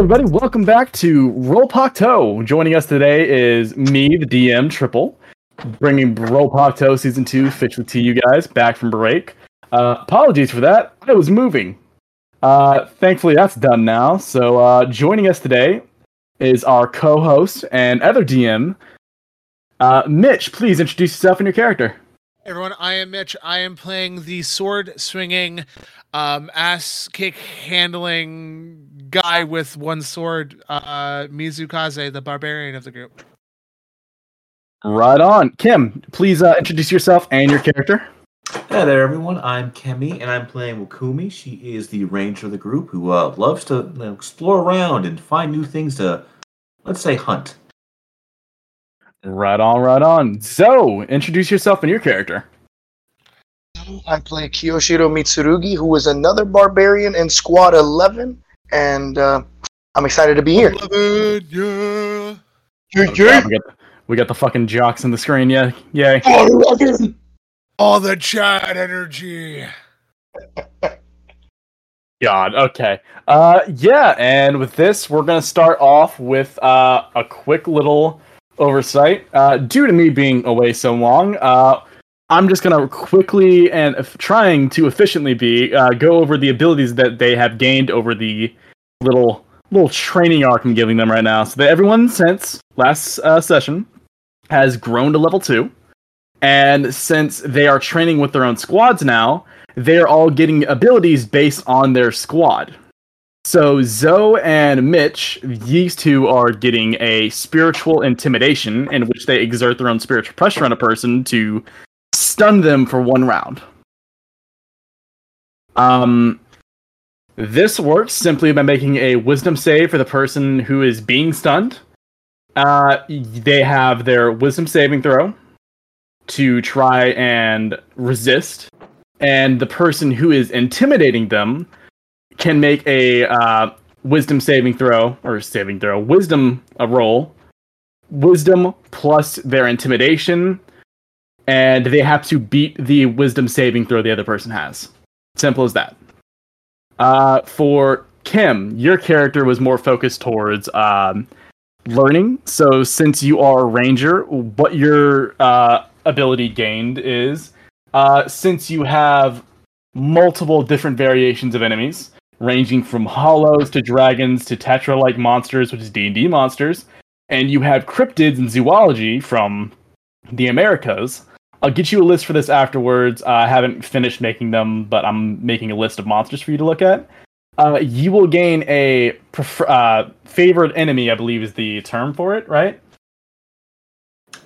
Hey everybody, welcome back to Roll. Joining us today is me, the DM Triple, bringing Roll Season 2 officially to you guys, back from break. Uh, apologies for that, I was moving. Uh, thankfully that's done now, so uh, joining us today is our co-host and other DM, uh, Mitch. Please introduce yourself and your character. Everyone, I am Mitch. I am playing the sword swinging, um, ass kick handling guy with one sword, uh, Mizukaze, the barbarian of the group. Right on. Kim, please uh, introduce yourself and your character. Hey there, everyone. I'm Kemi, and I'm playing Wakumi. She is the ranger of the group who uh, loves to you know, explore around and find new things to, let's say, hunt. Right on, right on. So, introduce yourself and your character. I'm playing Kyoshiro Mitsurugi, who is another barbarian in Squad 11, and uh, I'm excited to be here. Eleven, yeah. Oh, God, we, got the, we got the fucking jocks in the screen. Yeah, yay. All the chat energy. God. Okay. Uh, yeah. And with this, we're gonna start off with uh, a quick little oversight. Uh, due to me being away so long, uh, I'm just gonna quickly and trying to efficiently be uh, go over the abilities that they have gained over the little little training arc I'm giving them right now. So that everyone since last uh, session has grown to level two, and since they are training with their own squads now, they're all getting abilities based on their squad. So Zoe and Mitch, these two are getting a spiritual intimidation in which they exert their own spiritual pressure on a person to stun them for one round. Um, this works simply by making a wisdom save for the person who is being stunned. Uh, they have their wisdom saving throw to try and resist, and the person who is intimidating them can make a uh, wisdom saving throw or saving throw wisdom a roll wisdom plus their intimidation and they have to beat the wisdom saving throw the other person has simple as that uh, for kim your character was more focused towards um, learning so since you are a ranger what your uh, ability gained is uh, since you have multiple different variations of enemies ranging from hollows to dragons to tetra-like monsters, which is D&D monsters, and you have cryptids and zoology from the Americas. I'll get you a list for this afterwards. Uh, I haven't finished making them, but I'm making a list of monsters for you to look at. Uh, you will gain a prefer- uh, favorite enemy, I believe is the term for it, right?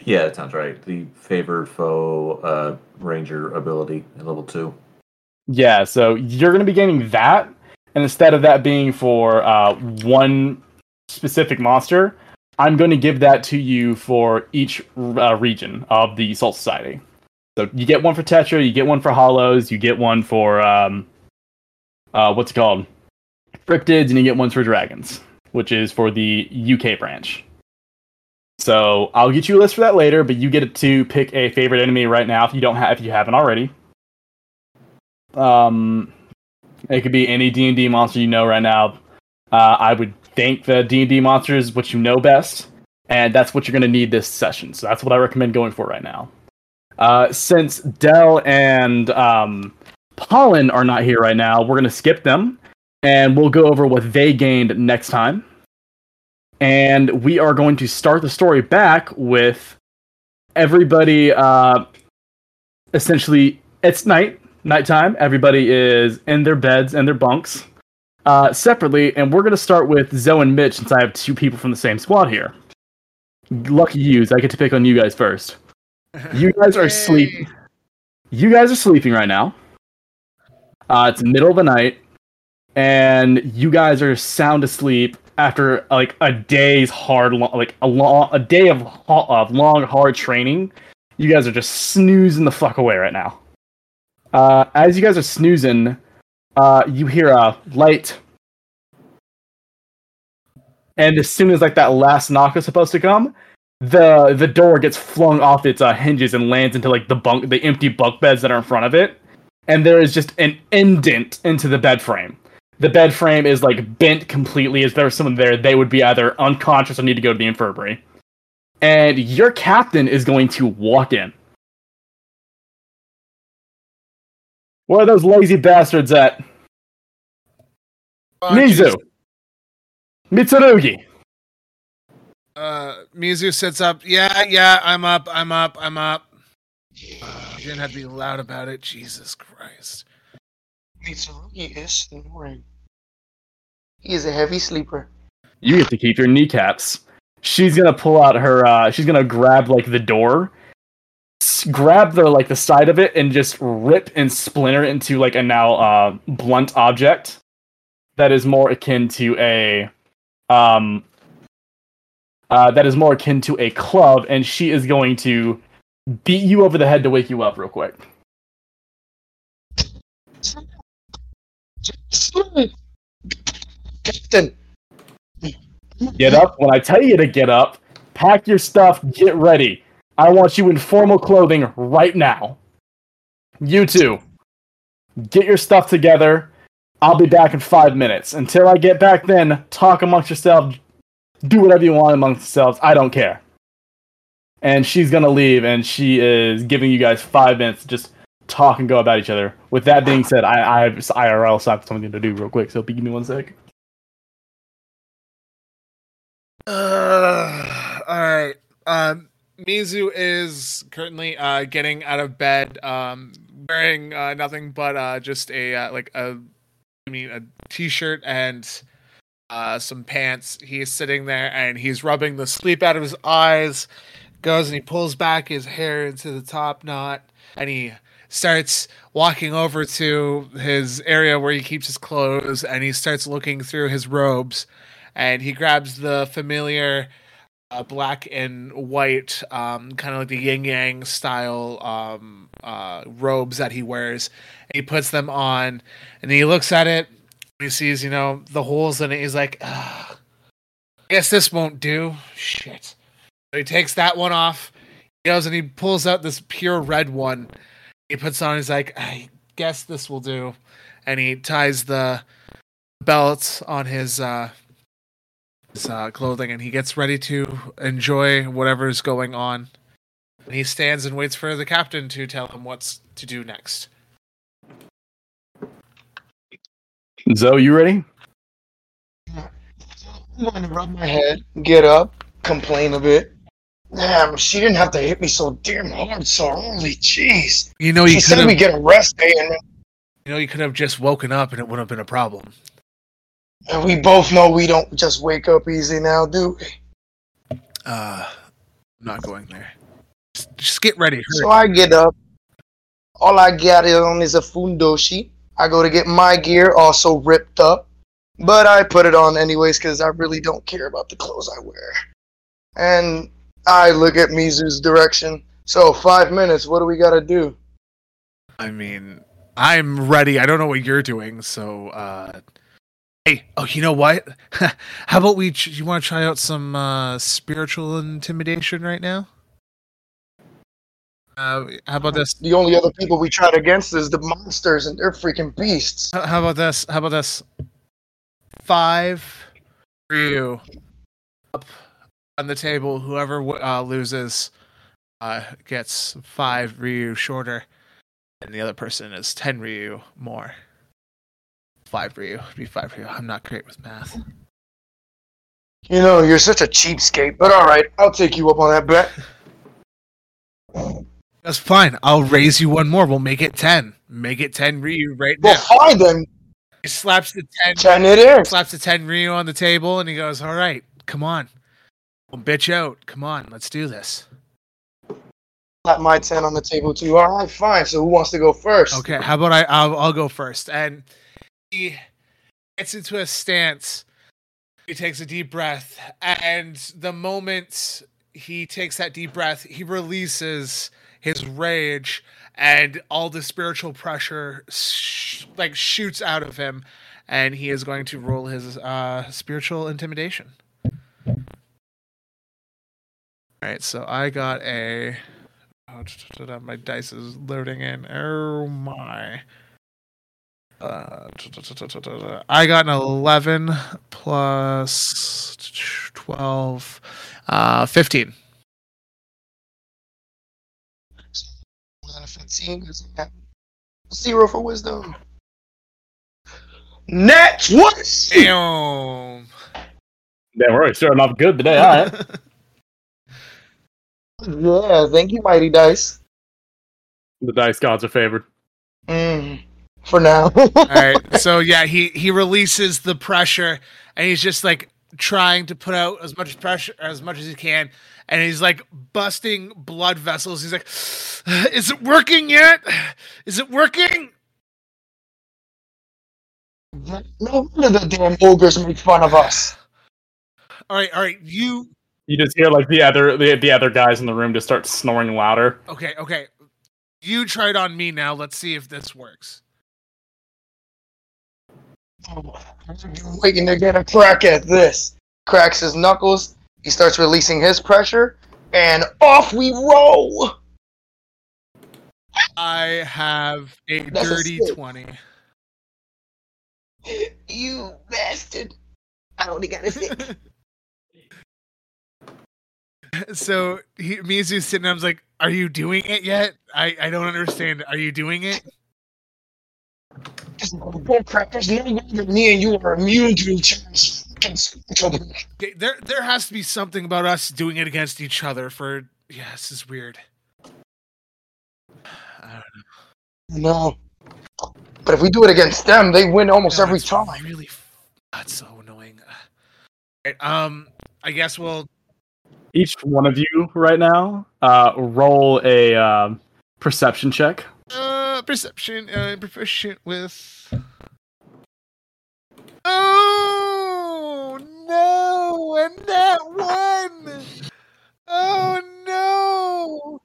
Yeah, that sounds right. The favored foe uh, ranger ability at level two. Yeah, so you're going to be gaining that, and instead of that being for uh, one specific monster, I'm going to give that to you for each uh, region of the Soul Society. So you get one for Tetra, you get one for Hollows, you get one for um, uh, what's it called, Cryptids, and you get ones for Dragons, which is for the UK branch. So I'll get you a list for that later, but you get to pick a favorite enemy right now if you don't have if you haven't already. Um, it could be any D and D monster you know right now. Uh, I would think the D and D monster is what you know best, and that's what you're going to need this session. So that's what I recommend going for right now. Uh, since Dell and um, Pollen are not here right now, we're going to skip them, and we'll go over what they gained next time. And we are going to start the story back with everybody. Uh, essentially, it's night nighttime. Everybody is in their beds and their bunks uh, separately, and we're going to start with Zoe and Mitch since I have two people from the same squad here. Lucky yous, I get to pick on you guys first. You guys are sleeping. You guys are sleeping right now. Uh, it's middle of the night, and you guys are sound asleep after like a day's hard, lo- like a long, a day of of long hard training. You guys are just snoozing the fuck away right now. Uh, as you guys are snoozing, uh, you hear a light, and as soon as like that last knock is supposed to come, the the door gets flung off its uh, hinges and lands into like the bunk, the empty bunk beds that are in front of it, and there is just an indent into the bed frame. the bed frame is like bent completely. If there was someone there, they would be either unconscious or need to go to the infirmary. And your captain is going to walk in. Where are those lazy bastards at? Uh, Mizu! Mitsurugi! Uh, Mizu sits up. Yeah, yeah, I'm up. I'm up. I'm up. Uh, you didn't have to be loud about it. Jesus Christ. Mitsurugi is snoring. He is a heavy sleeper. You have to keep your kneecaps. She's gonna pull out her. Uh, she's gonna grab like the door, s- grab the like the side of it, and just rip and splinter into like a now uh, blunt object that is more akin to a um uh, that is more akin to a club, and she is going to beat you over the head to wake you up real quick. Captain, Get up when I tell you to get up. Pack your stuff. Get ready. I want you in formal clothing right now. You two, get your stuff together. I'll be back in five minutes. Until I get back, then talk amongst yourselves. Do whatever you want amongst yourselves. I don't care. And she's gonna leave, and she is giving you guys five minutes to just talk and go about each other. With that being said, I, I have IRL, so I have something to do real quick. So give me one sec. Uh, all right. Um, Mizu is currently uh, getting out of bed, um, wearing uh, nothing but uh, just a uh, like a, I mean a t-shirt and uh, some pants. He's sitting there and he's rubbing the sleep out of his eyes. Goes and he pulls back his hair into the top knot, and he starts walking over to his area where he keeps his clothes, and he starts looking through his robes and he grabs the familiar uh, black and white, um, kind of like the yin yang style um, uh, robes that he wears. And he puts them on, and he looks at it. He sees, you know, the holes in it. He's like, I guess this won't do. Shit. So he takes that one off. He goes and he pulls out this pure red one. He puts on. He's like, I guess this will do. And he ties the belt on his uh, his uh, clothing and he gets ready to enjoy whatever is going on. And he stands and waits for the captain to tell him what's to do next. Zoe, you ready? I'm going to rub my head, get up, complain a bit. Damn, she didn't have to hit me so damn hard so early. Jeez. You know, She you could said have, we get a rest day, and, you know, you could have just woken up and it wouldn't have been a problem. And we both know we don't just wake up easy now, do we? Uh, I'm not going there. Just, just get ready. Hurry. So I get up. All I got on is a fundoshi. I go to get my gear also ripped up, but I put it on anyways because I really don't care about the clothes I wear. And I look at Mizu's direction. So five minutes. What do we gotta do? I mean, I'm ready. I don't know what you're doing, so uh Hey, oh, you know what? How about we ch- you want to try out some uh spiritual intimidation right now? Uh how about this? The only other people we tried against is the monsters, and they're freaking beasts. How how about this? How about this? 5 Ryu up on the table. Whoever uh, loses uh gets 5 Ryu shorter and the other person is 10 Ryu more. 5 Ryu. It'd be 5 for you. I'm not great with math. You know, you're such a cheapskate, but all right, I'll take you up on that bet. That's fine. I'll raise you one more. We'll make it 10. Make it 10 Ryu right Well, now. Well, fine then. He slaps the 10 Ten it is. slaps the 10 Ryu on the table and he goes, All right, come on. We'll bitch out. Come on, let's do this. Slap my ten on the table too. All right, fine. So who wants to go first? Okay, how about I? I'll, I'll go first. And he gets into a stance. He takes a deep breath, and the moment he takes that deep breath, he releases his rage, and all the spiritual pressure sh- like shoots out of him, and he is going to roll his uh, spiritual intimidation. All right, so I got a. Oh, my dice is loading in. Oh my. Uh, I got an 11 plus 12, uh, 15. More than a 15 'cause I have Zero for wisdom. Net what? Damn. Damn, we're already starting off good today. All right. Yeah, thank you, Mighty Dice. the dice gods are favored. Mm, for now. All right. So yeah, he he releases the pressure, and he's just like trying to put out as much pressure as much as he can, and he's like busting blood vessels. He's like, "Is it working yet? Is it working?" no wonder the damn ogres make fun of us. All right, all right. You You just hear like the other the, the other guys in the room just start snoring louder. okay? Okay. You try it on me now. Let's see if this works. Waiting to get a crack at this. Cracks his knuckles. He starts releasing his pressure, and off we roll. I have a That's dirty six. twenty. You bastard! I only got a six. So he, Mizu's sitting. there, I was like, "Are you doing it yet? I I don't understand. Are you doing it?" Bull crap! There's no way that me and you are immune to each other's fucking spiritual- Okay, there there has to be something about us doing it against each other. For yeah, this is weird. I don't know. No. But if we do it against them, they win almost know. every It's time. Really, f- that's so annoying. Right, um, I guess we'll. Each one of you right now, uh, roll a um, perception check. Uh, perception. Uh, proficient with. Oh no! And that one. Oh no!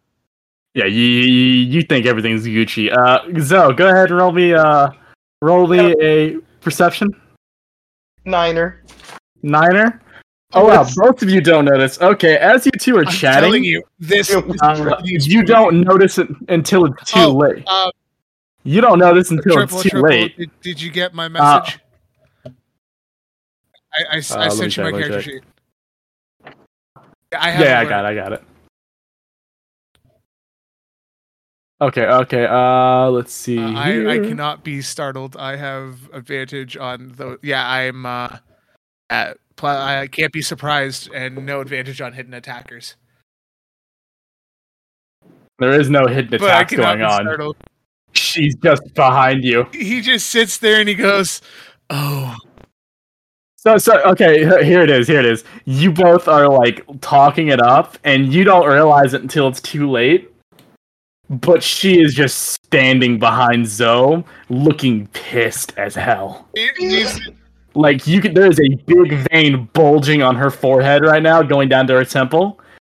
Yeah, you you, you think everything's Gucci. Uh, Zoe, go ahead and roll me uh, roll me a perception Niner. niner. Oh wow, both of you don't notice. Okay, as you two are I'm chatting, telling you, this. uh, you don't notice it until it's too Oh, late. Uh, You don't know this until triple, it's too triple. late. Did, did you get my message? I, I, s- Uh, I let me sent you my check, let character check. sheet. Yeah, I have Yeah, I got it. I got it. Okay, okay. Uh, let's see. Uh, I, I cannot be startled. I have advantage on the. Yeah, I'm. Uh, at, pl- I can't be surprised, and no advantage on hidden attackers. There is no hidden But I attacks going on. startled. She's just behind you. He just sits there and he goes, "Oh, So, so okay. Here it is. Here it is. You both are like talking it up, and you don't realize it until it's too late. But she is just standing behind Zoe, looking pissed as hell. Like you could, there is a big vein bulging on her forehead right now, going down to her temple,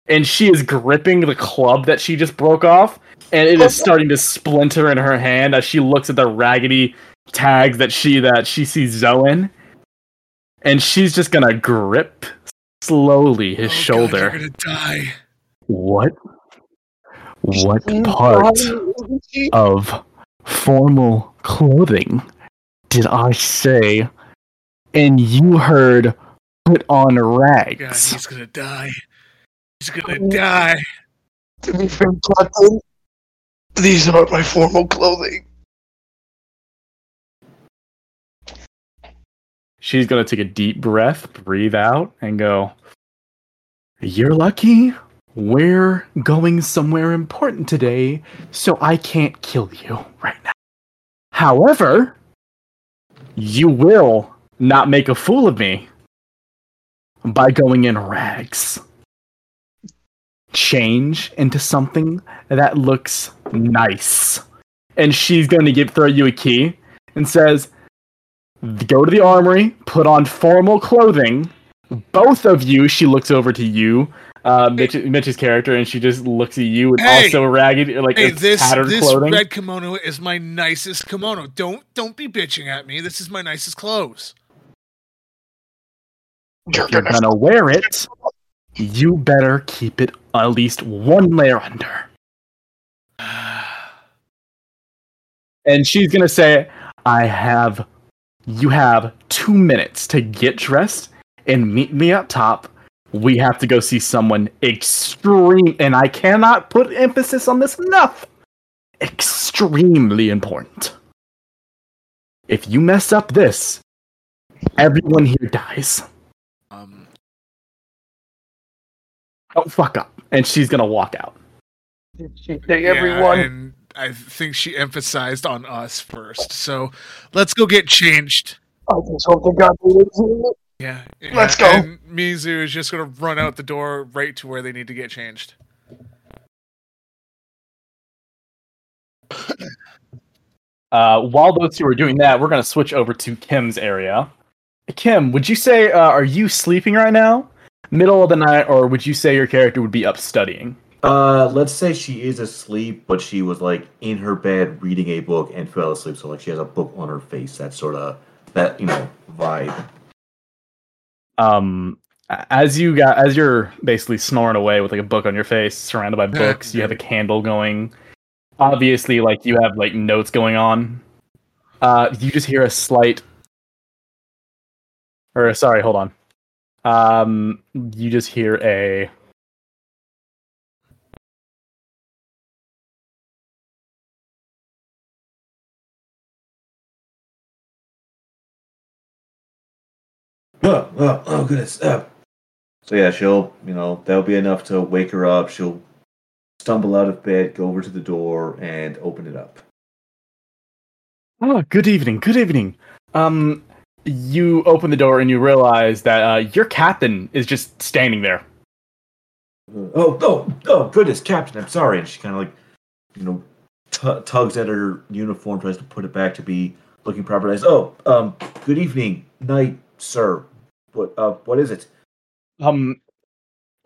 and she is gripping the club that she just broke off, and it is starting to splinter in her hand as she looks at the raggedy tags that she that she sees Zoe in, and she's just gonna grip slowly his oh God, shoulder. you're gonna die." what? What part of formal clothing did I say? And you heard put on oh, God, rags. he's gonna die. He's gonna die. To be fair, Captain, these aren't my formal clothing. She's gonna take a deep breath, breathe out, and go, You're lucky. We're going somewhere important today, so I can't kill you right now. However, you will not make a fool of me by going in rags. Change into something that looks nice. And she's going to give throw you a key and says, go to the armory, put on formal clothing. Both of you, she looks over to you, uh, Mitch, Mitch's character, and she just looks at you with Hey! also ragged, like Hey, this tattered this clothing. red kimono is my nicest kimono. Don't don't be bitching at me. This is my nicest You're clothes. If you're gonna gonna wear it, you better keep it at least one layer under. And she's gonna say, I have you have two minutes to get dressed and meet me up top. We have to go see someone extreme, and I cannot put emphasis on this enough. Extremely important. If you mess up this, everyone here dies. Don't fuck up. And she's gonna walk out. She say yeah, everyone. and I think she emphasized on us first. So let's go get changed. I just hope to God they didn't. Yeah. yeah, Let's go. And Mizu is just gonna run out the door right to where they need to get changed. Uh, while those two are doing that, we're gonna switch over to Kim's area. Kim, would you say uh, are you sleeping right now, middle of the night, or would you say your character would be up studying? Uh, let's say she is asleep, but she was like in her bed reading a book and fell asleep. So like she has a book on her face. That sort of that you know vibe. Um, as you got as you're basically snoring away with like a book on your face, surrounded by books, you have a candle going. Obviously, like you have like notes going on. Uh, you just hear a slight, or sorry, hold on. Um, you just hear a. Oh, oh, oh goodness. Uh. So yeah, she'll you know that'll be enough to wake her up. She'll stumble out of bed, go over to the door, and open it up. Oh, good evening. Good evening. Um, you open the door and you realize that uh, your captain is just standing there. Oh, oh, oh, goodness, Captain, I'm sorry. And she kind of like, you know, t- tugs at her uniform, tries to put it back to be looking proper. Says, oh, um, good evening, night, sir. What, uh, what is it? Um,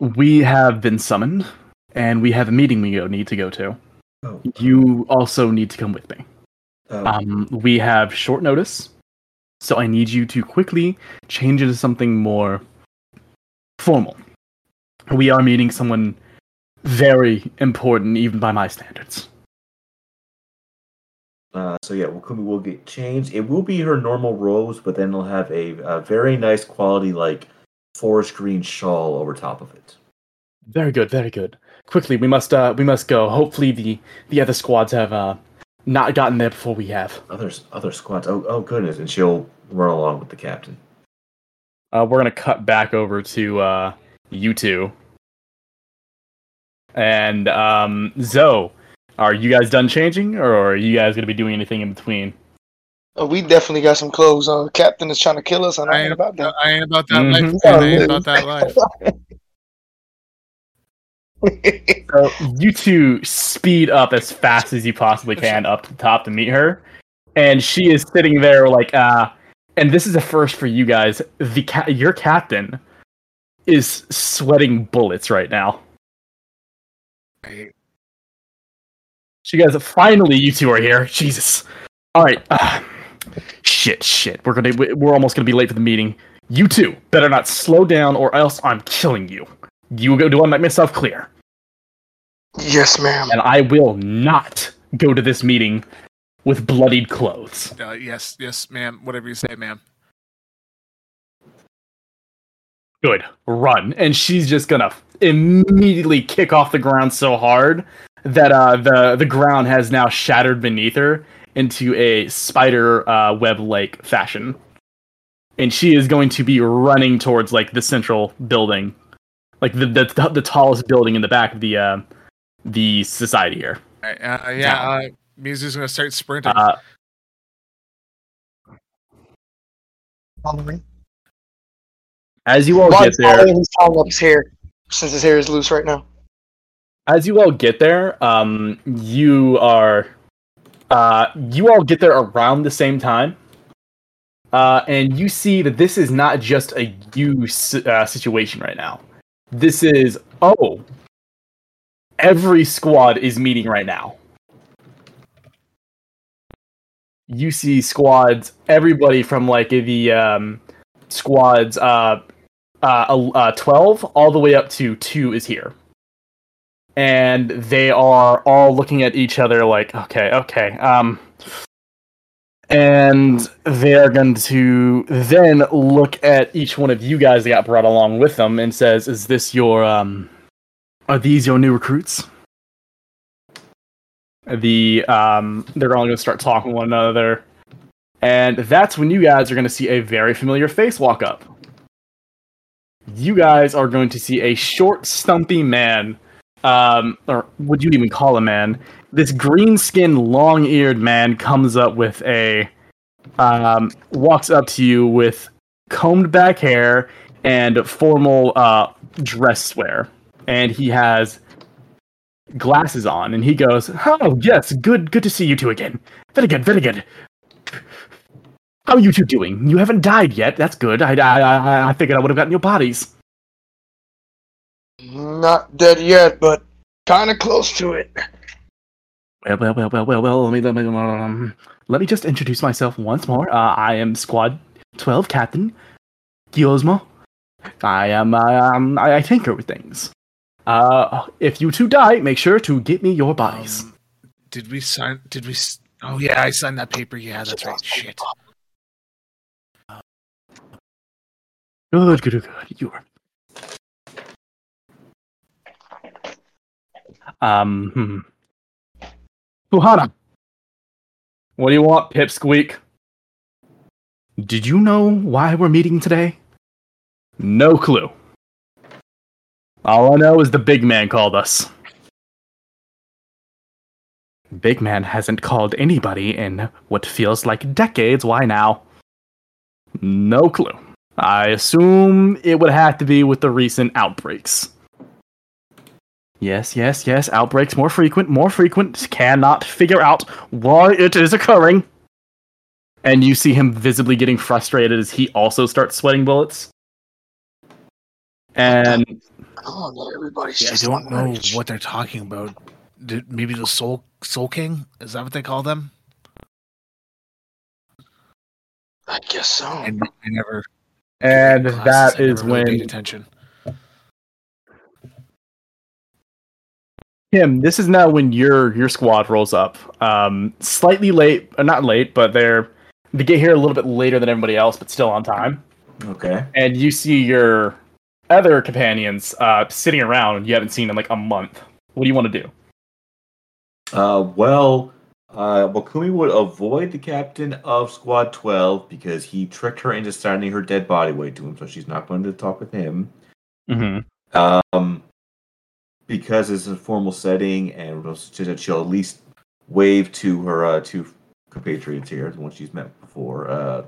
we have been summoned, and we have a meeting we need to go to. Oh, You also need to come with me. uh, Um, we have short notice, so I need you to quickly change into something more formal. We are meeting someone very important, even by my standards. uh, so yeah, Wakumi will get changed. It will be her normal robes, but then it'll have a, a very nice quality, like forest green shawl over top of it. Very good, very good. Quickly, we must uh, we must go. Hopefully, the the other squads have uh, not gotten there before we have. Others, other squads. Oh, oh goodness! And she'll run along with the captain. Uh, we're gonna cut back over to uh, you two. And um, Zoe, are you guys done changing, or are you guys gonna be doing anything in between? Oh, we definitely got some clothes on. Captain is trying to kill us, and I I ain't ain't about that. I ain't about that Mhm. life. I ain't about that life. So you two speed up as fast as you possibly can up to the top to meet her, and she is sitting there like, uh, and this is a first for you guys. The ca- your captain is sweating bullets right now. She goes, finally, you two are here. Jesus. All right. Uh, shit, shit. We're gonna, we're almost gonna be late for the meeting. You two better not slow down, or else I'm killing you. You go. Do I make myself clear? yes, ma'am. and I will not go to this meeting with bloodied clothes. Uh, yes, yes, ma'am. Whatever you say, ma'am. Good, run. And she's just gonna immediately kick off the ground so hard that uh, the the ground has now shattered beneath her into a spider uh, web like fashion, and she is going to be running towards like the central building, like the the, the tallest building in the back of the uh, the society here. Uh, yeah, uh, Mizu's gonna start sprinting. Uh, Follow me. as you all get there, following, he's tying up his hair since his hair is loose right now. as you all get there, um, you are, uh, you all get there around the same time, uh, and you see that this is not just a you uh, situation right now. This is oh, every squad is meeting right now. You see squads, everybody from like the um, squads, uh, uh, uh, twelve all the way up to two is here and they are all looking at each other like, okay, okay, um, and they are going to then look at each one of you guys that got brought along with them and says, "Is this your um? Are these your new recruits?" The um, they're all going to start talking to one another, and that's when you guys are going to see a very familiar face walk up. You guys are going to see a short, stumpy man, um, or would you even call a man? This green skinned, long eared man comes up with a, um, walks up to you with combed back hair and formal uh, dress wear. And he has glasses on, and he goes, "Oh yes, good, good to see you two again. Very good, very good. How are you two doing? You haven't died yet. That's good. I, I, I, I figured I would have gotten your bodies. Not dead yet, but kind of close to it. Well, well, well, well, well, well. Let me, let me, um, let me just introduce myself once more. Uh, I am Squad Twelve Captain Giosmo. I am, uh, um, I, I tinker with things. Uh, if you two die, make sure to get me your bodies. Um, did we sign? Did we? Oh yeah, I signed that paper. Yeah, that's right. Shit. Good, good, good, good. You are. Um, hmm. Fuhana. What do you want, Pipsqueak? Did you know why we're meeting today? No clue. All I know is the big man called us. Big man hasn't called anybody in what feels like decades. Why now? No clue. I assume it would have to be with the recent outbreaks. Yes, yes, yes. Outbreaks more frequent, more frequent. Cannot figure out why it is occurring. And you see him visibly getting frustrated as he also starts sweating bullets. And Oh, not everybody's I just don't know orange. what they're talking about. Did, maybe the Soul Soul King is that what they call them? I guess so. I, n- I never. and glasses, that I is never really paid when attention. Kim, this is now when your your squad rolls up. Um, slightly late, uh, not late, but they're they get here a little bit later than everybody else, but still on time. Okay. And you see your other companions uh, sitting around. You haven't seen in like a month. What do you want to do? Uh, well, uh, Wakumi would avoid the captain of Squad 12 because he tricked her into sending her dead body weight to him, so she's not going to talk with him. Mm-hmm. Um, because it's a formal setting, and she'll at least wave to her uh, two compatriots here, the ones she's met before. Uh,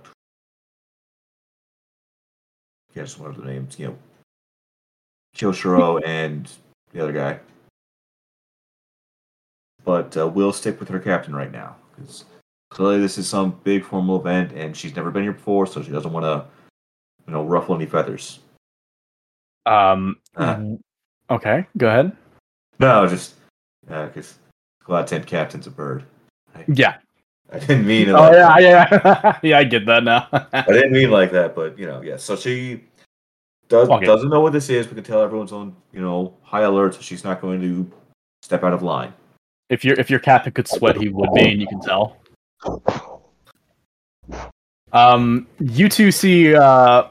guess what are the names? You know, Kyoshiro and the other guy. But uh, we'll stick with her captain right now because clearly this is some big formal event, and she's never been here before, so she doesn't want to, you know, ruffle any feathers. Um. Uh. Okay, go ahead. No, just because Squad 10 captain's a bird. Yeah. I didn't mean it. Oh like yeah, that. yeah, yeah. I get that now. I didn't mean like that, but you know, yeah. So she does Okay. doesn't know what this is. We can tell everyone's on you know high alert, so she's not going to step out of line. if your if your captain could sweat, he would be, and you can tell. Um, you two see uh,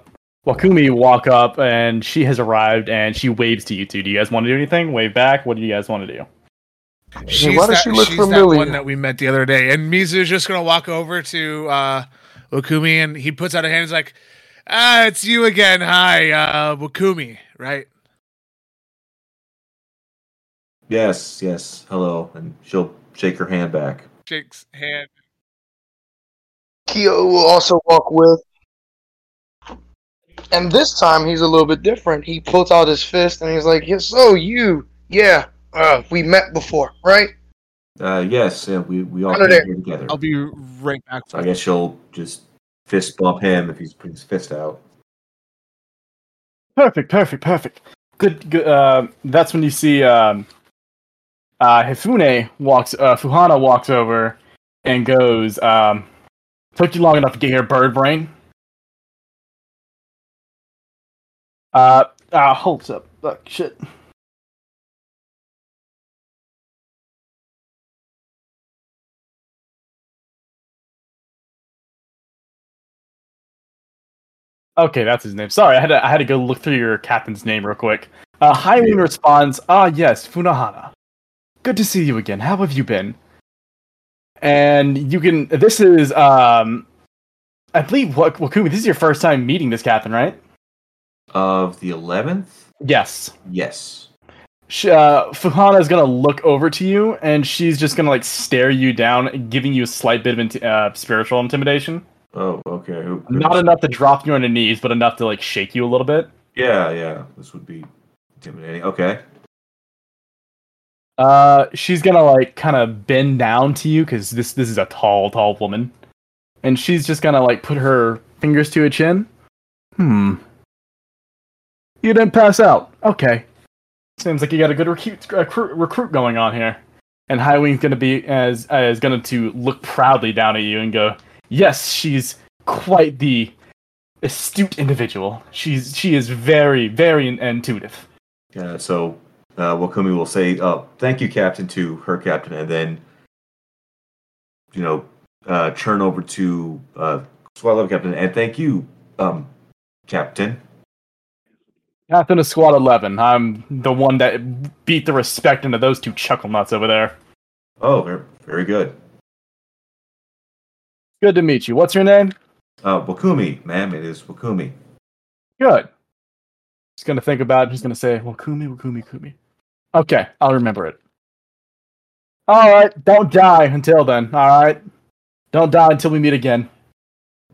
Wakumi walk up, and she has arrived, and she waves to you two. Do you guys want to do anything? Wave back. What do you guys want to do? She's, why does that, she look she's that familiar? one that we met the other day, and Mizu's just gonna walk over to uh, Wakumi, and he puts out a hand. He's like, "Ah, it's you again. Hi, uh, Wakumi, right?" Yes, yes. Hello, and she'll shake her hand back. Shakes hand. Kyo will also walk with. And this time he's a little bit different. He puts out his fist and he's like, "Yes, so you, yeah, uh, we met before, right?" Uh, yes, yeah, we we all came here together. I'll be right back. So I guess she'll just fist bump him if he's putting his fist out. Perfect, perfect, perfect. Good. good uh, that's when you see um, uh, Hifune walks. Uh, Fuhana walks over and goes. Um, Took you long enough to get here, bird brain. Uh, uh, hold up. Look, shit. Okay, that's his name. Sorry, I had to I had to go look through your captain's name real quick. Uh, Highwing responds, "Ah, yes, Funahana. Good to see you again. How have you been?" And you can. This is, um, I believe, Wak- Wakumi. This is your first time meeting this captain, right? Of the eleventh, Yes. yes. Sh- Uh, Fuhana is gonna look over to you, and she's just gonna like stare you down, giving you a slight bit of inti- uh, spiritual intimidation. Oh, okay. Not enough to drop you on your knees, but enough to like shake you a little bit. Yeah, yeah. This would be intimidating. Okay. Uh, she's gonna like kind of bend down to you because this this is a tall, tall woman, and she's just gonna like put her fingers to her chin. Hmm. You didn't pass out. Okay. Seems like you got a good recruit recruit, recruit going on here. And Highwing's gonna be as uh, is gonna to look proudly down at you and go, "Yes, she's quite the astute individual. She's she is very very intuitive." Yeah. So uh, Wakumi will say, "Oh, thank you, Captain," to her captain, and then you know, uh, turn over to uh, Swallow Captain, and thank you, um, Captain. Captain of Squad 11. I'm the one that beat the respect into those two chuckle nuts over there. Oh, very, very good. Good to meet you. What's your name? Uh, Wakumi, ma'am, it is Wakumi. Good. Just gonna think about it. Just gonna say, Wakumi, Wakumi, Kumi. Okay, I'll remember it. Alright, don't die until then, alright? Don't die until we meet again.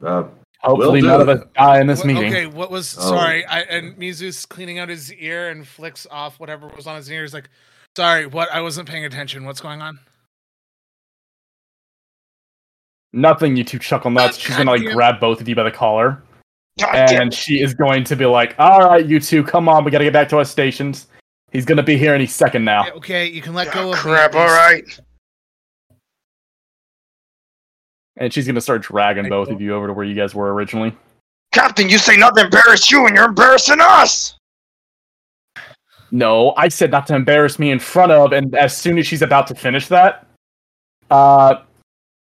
Uh, Hopefully Will none of us die in this What- meeting. Okay, what was Oh. sorry? I and Mizu's cleaning out his ear and flicks off whatever was on his ear. He's like, "Sorry, what? I wasn't paying attention. What's going on?" Nothing, you two chuckle nuts. She's gonna like grab both of you by the collar. And she is going to be like, "All right, you two, come on, we got to get back to our stations." He's going to be here any second now. Okay, you can let go Oh, of crap, all right. And she's going to start dragging both of you over to where you guys were originally. Captain, you say not to embarrass you, and you're embarrassing us. No, I said not to embarrass me in front of, and as soon as she's about to finish that, uh,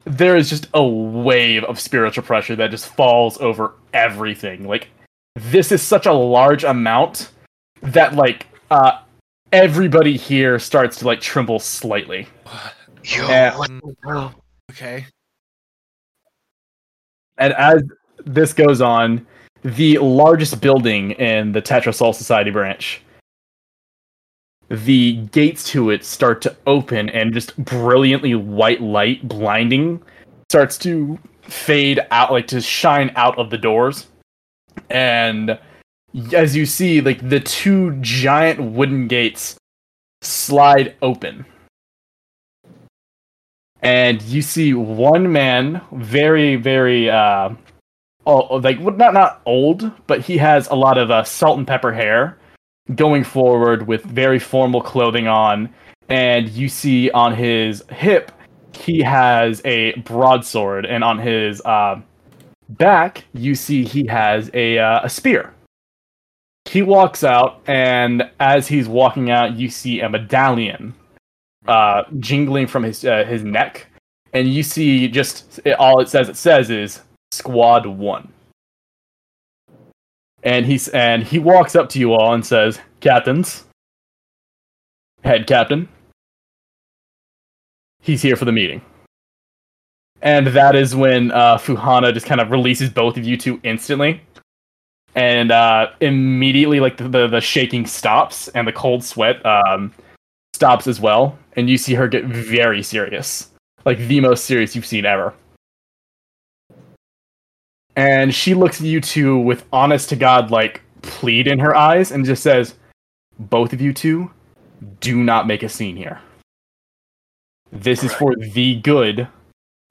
there is just a wave of spiritual pressure that just falls over everything. Like, this is such a large amount that, like, uh, everybody here starts to, like, tremble slightly. Yo, Yeah. what the hell? Okay. And as this goes on, the largest building in the Tetrasol Society branch, the gates to it start to open, and just brilliantly white light, blinding, starts to fade out, like to shine out of the doors. And as you see, like the two giant wooden gates slide open. And you see one man, very, very, uh, oh, like not not old, but he has a lot of uh, salt and pepper hair, going forward with very formal clothing on, and you see on his hip he has a broadsword, and on his uh, back you see he has a uh, a spear. He walks out, and as he's walking out, you see a medallion uh, jingling from his uh, his neck, and you see just all it says. It says is Squad One, and he's and he walks up to you all and says, "Captains, head captain, he's here for the meeting." And that is when uh, Fuhana just kind of releases both of you two instantly, and uh, immediately, like the, the the shaking stops and the cold sweat um, stops as well, and you see her get very serious, like the most serious you've seen ever. And she looks at you two with honest to God, like plead in her eyes, and just says, "Both of you two, do not make a scene here. This is for the good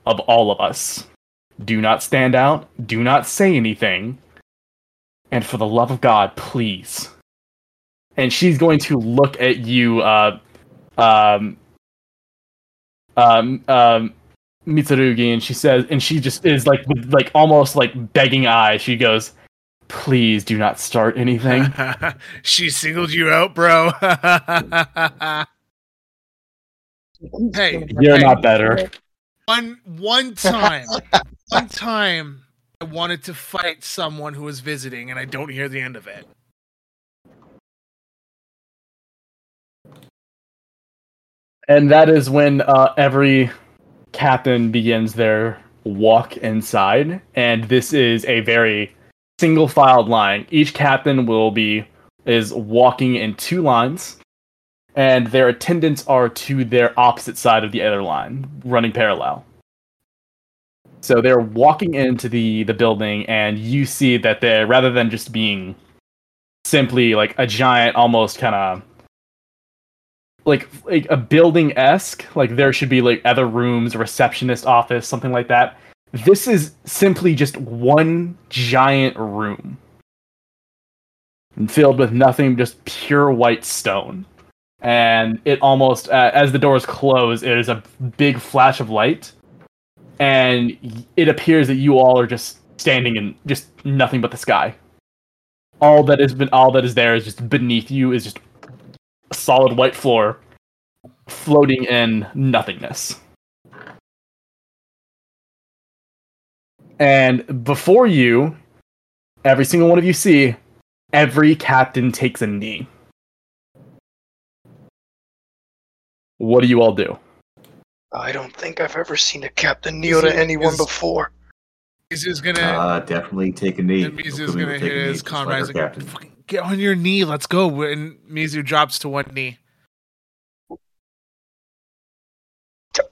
of all of us. Do not stand out. Do not say anything. And for the love of God, please." And she's going to look at you, uh, um, um, um, Mitsurugi, and she says, and she just is like, with like almost like begging eyes. She goes, "Please do not start anything." she singled you out, bro. hey, You're hey, not better. one one time, one time, I wanted to fight someone who was visiting, and I don't hear the end of it. And that is when uh, every captain begins their walk inside. And this is a very single filed line. Each captain will be is walking in two lines, and their attendants are to their opposite side of the other line, running parallel. So they're walking into the the building, and you see that they're rather than just being simply like a giant, almost kind of like like a building esque. Like there should be like other rooms, a receptionist office, something like that. This is simply just one giant room and filled with nothing, just pure white stone. And it almost, uh, as the doors close, it is a big flash of light, and it appears that you all are just standing in just nothing but the sky. All that has been, all that is there is just beneath you is just a solid white floor, floating in nothingness. And before you, every single one of you see, every captain takes a knee. What do you all do? I don't think I've ever seen a captain kneel to anyone is- before. Mizu's gonna Uh, definitely take a knee. and Mizu's gonna we'll take hit his just comrades like, captain. "Fucking get on your knee, let's go. And Mizu drops to one knee.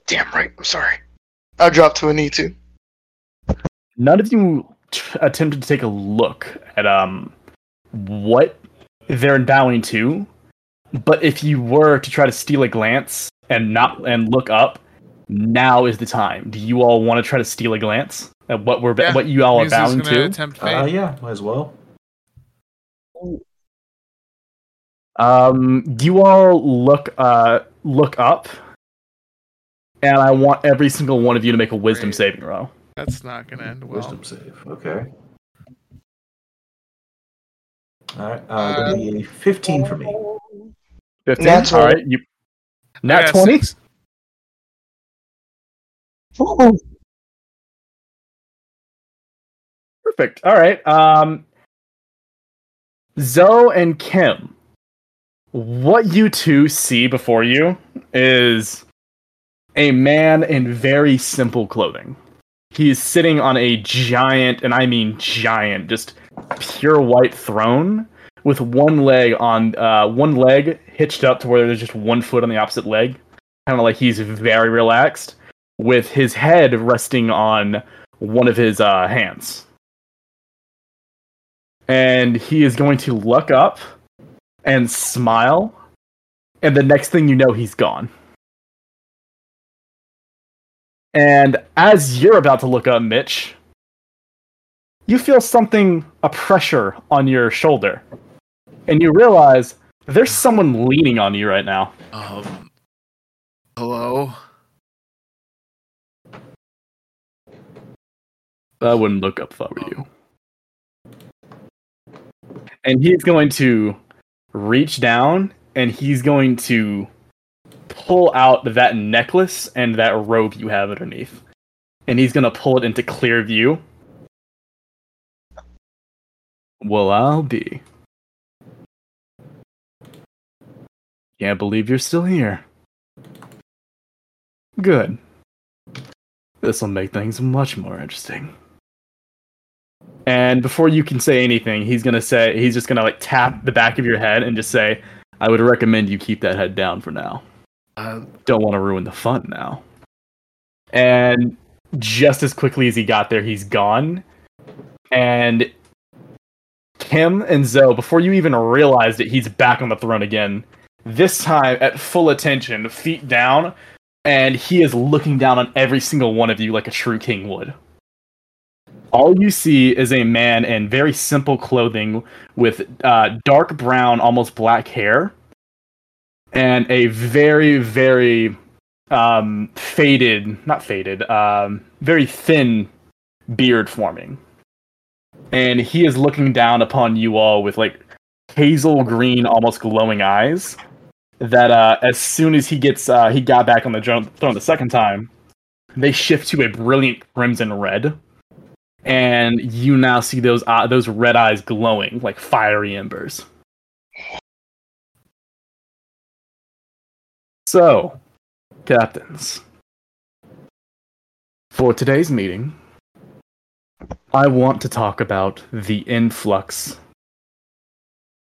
Damn right. I'm sorry. I dropped to a knee too. None of you t- attempted to take a look at um what they're bowing to, but if you were to try to steal a glance and not and look up, now is the time. Do you all want to try to steal a glance at what we're Yeah, what you all are bowing gonna to? attempt fate. Uh, yeah, might as well. Um, you all look uh look up, and I want every single one of you to make a wisdom Great. saving roll. That's not gonna end well. Wisdom save. Okay. All right. Uh, Uh, gonna be 15 for me. Fifteen. Nat all 20. right, you. Nat twenty. Ooh. Perfect. All right. Um, Zoe and Kim, what you two see before you is a man in very simple clothing. He's sitting on a giant, and I mean giant, just pure white throne with one leg on uh, one leg hitched up to where there's just one foot on the opposite leg, kind of like he's very relaxed, with his head resting on one of his uh, hands and he is going to look up and smile and the next thing you know he's gone and as you're about to look up mitch you feel something a pressure on your shoulder and you realize there's someone leaning on you right now Um. Hello. i wouldn't look up if i were you and he's going to reach down and he's going to pull out that necklace and that robe you have underneath. And he's going to pull it into clear view. Well i'll be. Can't believe you're still here. Good. This will make things much more interesting and before you can say anything, he's gonna say he's just gonna like tap the back of your head and just say, "I would recommend you keep that head down for now. Uh, Don't want to ruin the fun now." And just as quickly as he got there, he's gone. And Kim and Zoe, before you even realized it, he's back on the throne again. This time at full attention, feet down, and he is looking down on every single one of you like a true king would all you see is a man in very simple clothing with uh, dark brown, almost black hair, and a very, very um, faded, not faded, um, very thin beard forming. And he is looking down upon you all with like hazel green, almost glowing eyes. That uh, as soon as he gets, uh, he got back on the throne the second time, they shift to a brilliant crimson red and you now see those uh, those red eyes glowing like fiery embers. So, captains, for today's meeting, I want to talk about the influx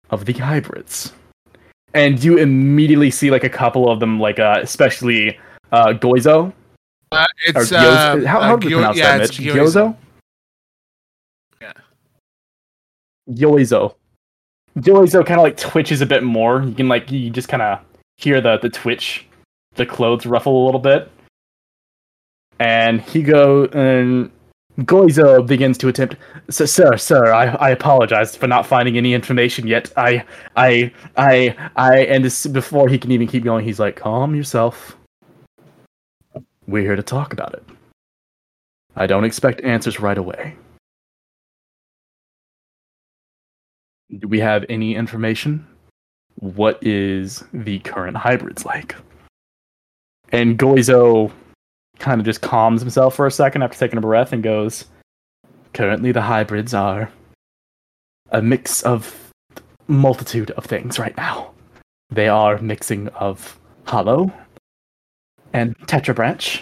of the hybrids. And you immediately see like a couple of them, like uh, especially uh, Goizo. Uh, it's Gyozo- uh, how, uh, how do you Gyo- pronounce yeah, that, Mitch? Gyozo. Yoizo. Yoizo kind of like twitches a bit more. You can like you just kind of hear the the twitch, the clothes ruffle a little bit, and he go and Goizo begins to attempt. Sir, sir, sir I, I apologize for not finding any information yet. I, I, I, I, and this, before he can even keep going, he's like, "Calm yourself. We're here to talk about it. I don't expect answers right away." Do we have any information? What is the current hybrids like? And Goizo kind of just calms himself for a second after taking a breath and goes, Currently, the hybrids are a mix of multitude of things right now. They are mixing of hollow and tetrabranch.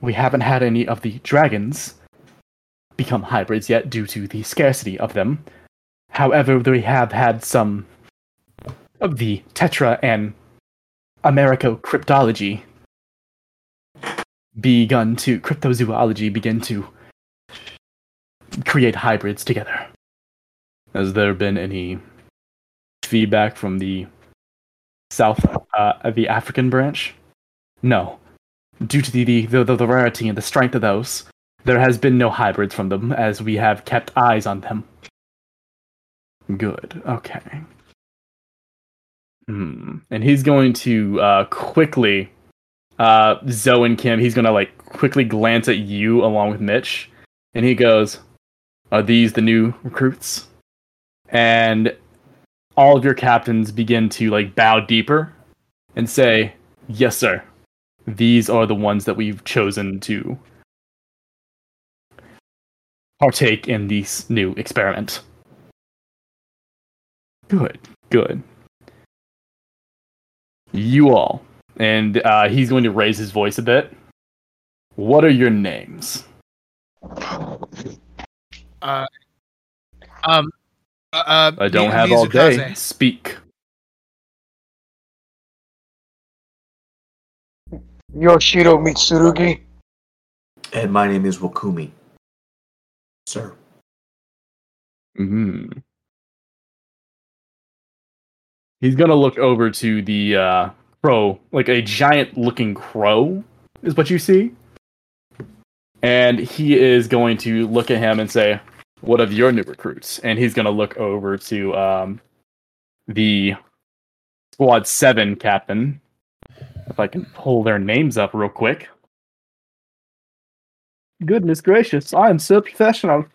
We haven't had any of the dragons become hybrids yet due to the scarcity of them. However, we have had some of the Tetra and Americo cryptology begun to cryptozoology begin to create hybrids together. Has there been any feedback from the South, uh, the African branch? No. Due to the, the, the, the rarity and the strength of those, there has been no hybrids from them, as we have kept eyes on them. Good. Okay. Hmm. And he's going to uh, quickly, uh, Zoe and Kim. He's gonna like quickly glance at you along with Mitch, and he goes, "Are these the new recruits?" And all of your captains begin to like bow deeper and say, "Yes, sir. These are the ones that we've chosen to partake in this new experiment." Good, good. You all, and uh, he's going to raise his voice a bit. What are your names? Uh, um, uh, uh, I don't have all day. Mizukaze. Speak. Kyoshiro Mitsurugi. And my name is Wakumi. Sir. hmm He's gonna look over to the uh, crow, like a giant-looking crow, is what you see. And he is going to look at him and say, "What of your new recruits?" And he's gonna look over to um, the squad seven captain. If I can pull their names up real quick. Goodness gracious, I am so professional.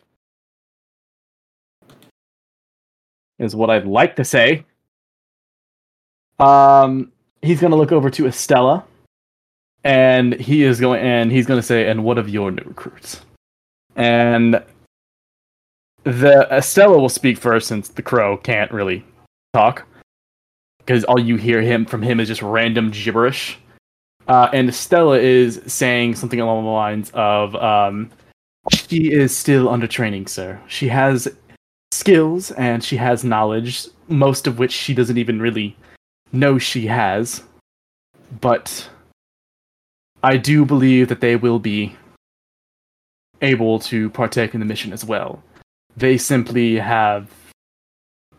Is what I'd like to say. Um, he's gonna look over to Estella, and he is going and he's gonna say, "And what of your new recruits?" And the Estella will speak first, since the crow can't really talk, because all you hear him from him is just random gibberish. Uh, and Estella is saying something along the lines of, um, "She is still under training, sir. She has skills and she has knowledge, most of which she doesn't even really know she has. But I do believe that they will be able to partake in the mission as well. They simply have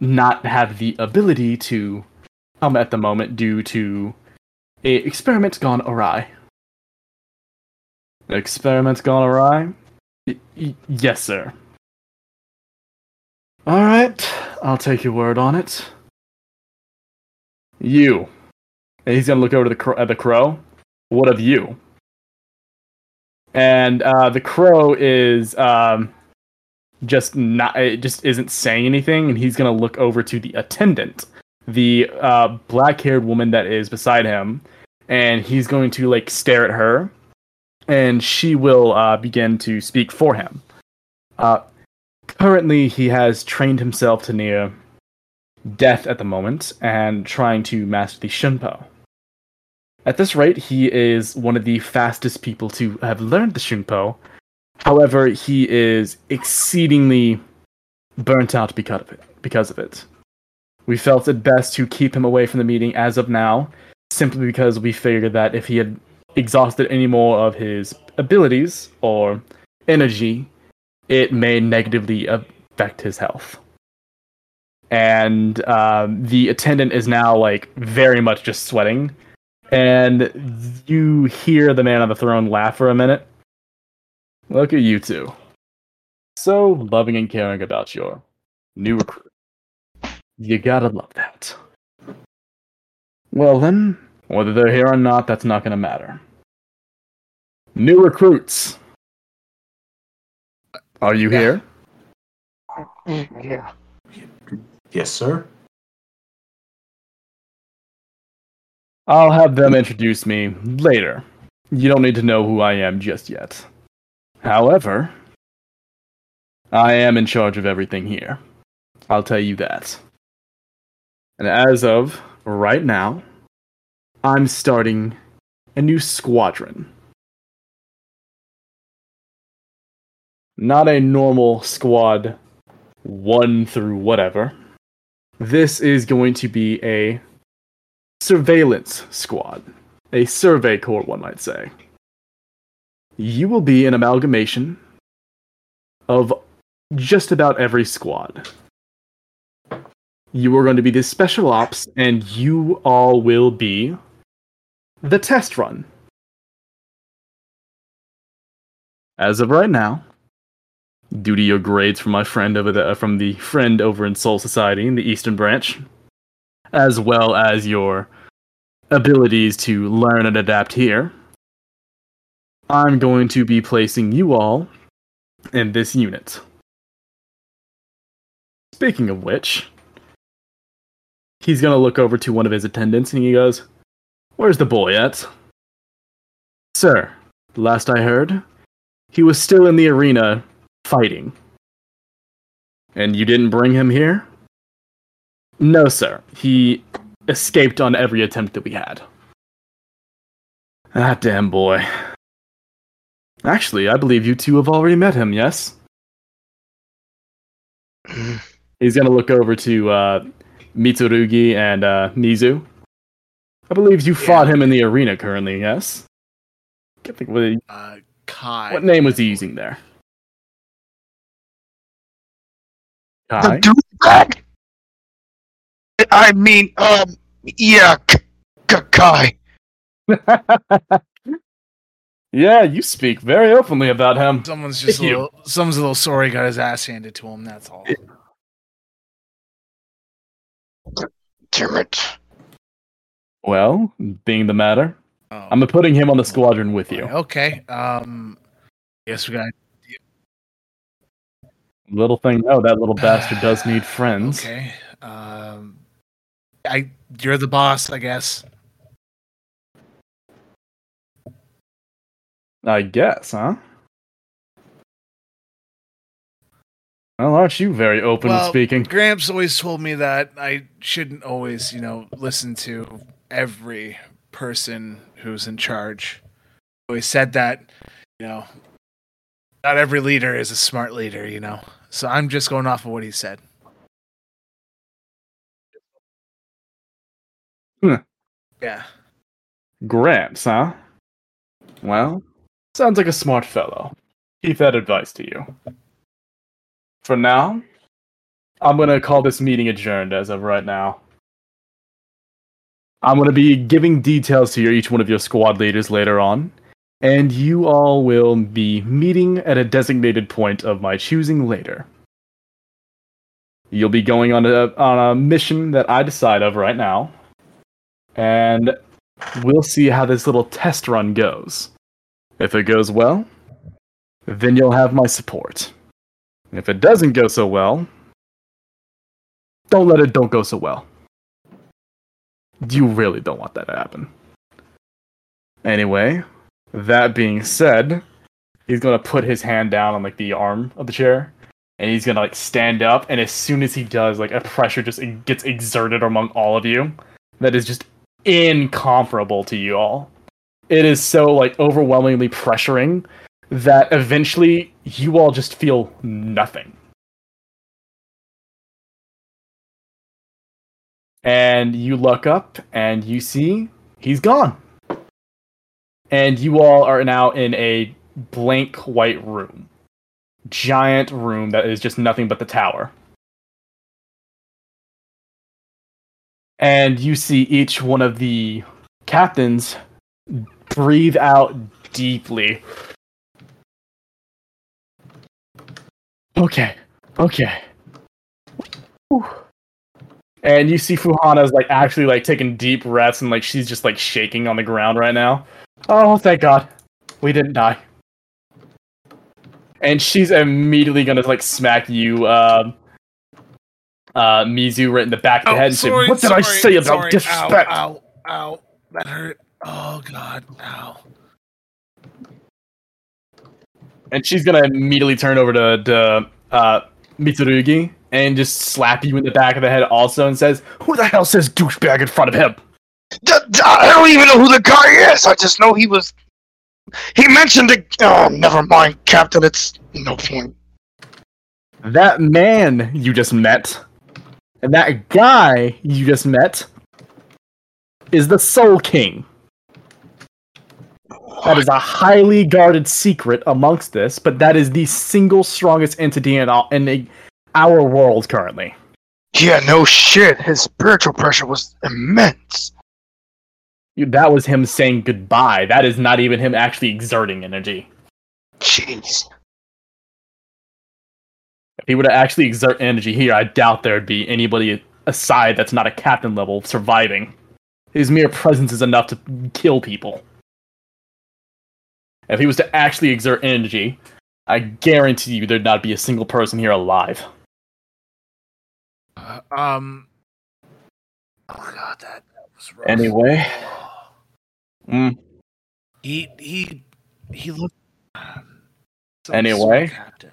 not have the ability to come at the moment due to a experiment gone awry. Experiment gone awry? Y- y- yes, sir. All right, I'll take your word on it. You. And he's gonna look over to the uh, the crow. What of you? And uh, the crow is um, just not. It just isn't saying anything, and he's gonna look over to the attendant, the uh, black-haired woman that is beside him, and he's going to like stare at her, and she will uh, begin to speak for him. Uh, currently, he has trained himself to near death at the moment and trying to master the Shunpo. At this rate, he is one of the fastest people to have learned the Shunpo. However, he is exceedingly burnt out because of it. Because of it, we felt it best to keep him away from the meeting as of now, simply because we figured that if he had exhausted any more of his abilities or energy, it may negatively affect his health. And um, the attendant is now like very much just sweating, and you hear the man on the throne laugh for a minute. Look at you two, so loving and caring about your new recruit. You gotta love that. Well then, whether they're here or not, that's not gonna matter. New recruits. Are you here? Yeah. Yes, sir. I'll have them introduce me later. You don't need to know who I am just yet. However, I am in charge of everything here. I'll tell you that. And as of right now, I'm starting a new squadron. Not a normal squad, one through whatever. This is going to be a surveillance squad, a survey corps, one might say. You will be an amalgamation of just about every squad. You are going to be the special ops, and you all will be the test run. As of right now, due to your grades from my friend over the from the friend over in Soul Society in the Eastern Branch, as well as your abilities to learn and adapt here, I'm going to be placing you all in this unit. Speaking of which, he's going to look over to one of his attendants and he goes, Where's the boy at? Sir, last I heard, he was still in the arena fighting. And you didn't bring him here? No, sir. He escaped on every attempt that we had. That damn boy. Actually, I believe you two have already met him, yes? He's gonna look over to uh, Mitsurugi and uh, Mizu. I believe you fought him in the arena currently, yes? Can't think what, he- Uh, Kai. what name was he using there? Kai? The douchebag? I mean, um, yeah, K- K- yeah, you speak very openly about him. Someone's just a You. little, someone's a little sorry. Got his ass handed to him. That's all. Damn it. Well, being the matter, Oh, I'm putting him on the squadron with you. Okay. Um. Yes, we got. Little thing, no, that little bastard does need friends. Okay. Um. I. You're the boss, I guess. I guess, huh? Well, aren't you very open Well, speaking? Gramps always told me that I shouldn't always, you know, listen to every person who's in charge. He always said that, you know, not every leader is a smart leader, you know. So I'm just going off of what he said. Hmm. Yeah. Gramps, huh? Well, sounds like a smart fellow. Keep that advice to you. For now, I'm gonna call this meeting adjourned as of right now. I'm gonna be giving details to your, each one of your squad leaders later on, and you all will be meeting at a designated point of my choosing later. You'll be going on a on a mission that I decide of right now, and we'll see how this little test run goes. If it goes well, then you'll have my support. If it doesn't go so well, don't let it don't go so well. You really don't want that to happen. Anyway, that being said, he's gonna put his hand down on like the arm of the chair, and he's gonna like stand up. And as soon as he does, like a pressure just gets exerted among all of you, that is just incomparable to you all. It is so like overwhelmingly pressuring that eventually you all just feel nothing. And you look up and you see he's gone. And you all are now in a blank white room. Giant room that is just nothing but the tower. And you see each one of the captains breathe out deeply. Okay, okay. Whew. And you see Fuhana's like actually like taking deep breaths and like she's just like shaking on the ground right now. Oh, thank God. We didn't die. And she's immediately gonna like smack you, um, uh, Mizu right in the back of the Oh, head and sorry, say, What did I say about sorry. disrespect? Ow, ow, ow. That hurt. Oh, God. Ow. And she's gonna immediately turn over to, to uh, Mitsurugi and just slap you in the back of the head also and says, Who the hell says douchebag in front of him? I don't even know who the guy is. I just know he was. He mentioned it. Oh, never mind, Captain. It's no point. That man you just met, and that guy you just met, is the Soul King. That is a highly guarded secret amongst this, but that is the single strongest entity in, all, in the, our world currently. Yeah, no shit. His spiritual pressure was immense. You- That was him saying goodbye. That is not even him actually exerting energy. Jeez. If he were to actually exert energy here, I doubt there'd be anybody aside that's not a captain level surviving. His mere presence is enough to kill people. If he was to actually exert energy, I guarantee you there'd not be a single person here alive. Uh, um. Oh, my God. That was rough. Anyway, mm, He, he, he looked. um, so Anyway. Captain.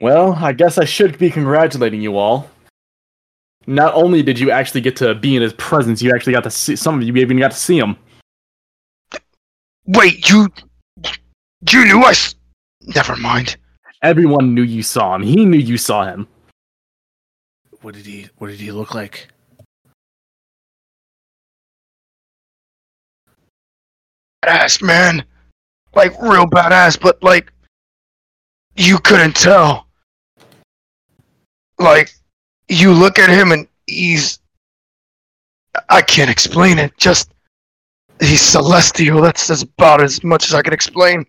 well, I guess I should be congratulating you all. Not only did you actually get to be in his presence, you actually got to see some of you even got to see him. Wait, you. You knew I. S- never mind. Everyone knew you saw him. He knew you saw him. What did he, what did he look like? Badass, man. Like, real badass, but, like. You couldn't tell. Like, you look at him and he's. I can't explain it. Just. He's celestial. That's as about as much as I can explain.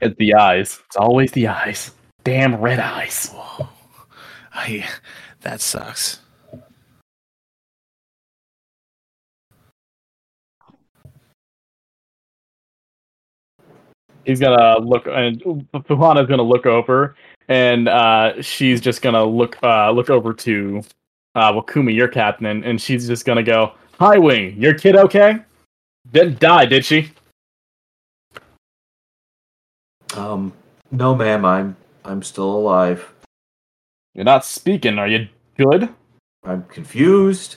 It's the eyes. It's always the eyes. Damn red eyes. Whoa. I, that sucks. He's gonna look, and Fuhana's gonna look over, and uh, she's just gonna look uh, look over to uh, Wakumi, your captain, and she's just gonna go, "Highwing, your kid okay? Didn't die, did she?" Um, no, ma'am. I'm I'm still alive. You're not speaking. Are you good? I'm confused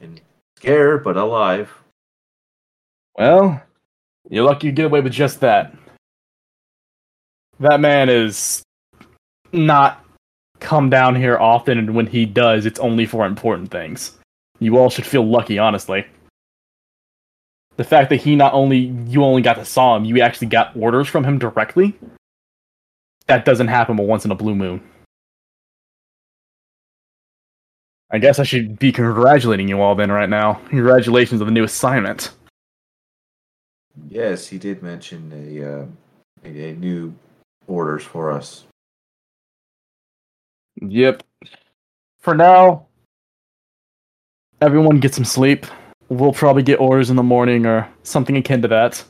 and scared, but alive. Well, you're lucky you get away with just that. That man is not come down here often, and when he does, it's only for important things. You all should feel lucky, honestly. The fact that he not only you only got to saw him, you actually got orders from him directly. That doesn't happen but once in a blue moon. I guess I should be congratulating you all then right now. Congratulations on the new assignment. Yes, he did mention a uh, a, a new orders for us. Yep. For now, everyone get some sleep. We'll probably get orders in the morning or something akin to that.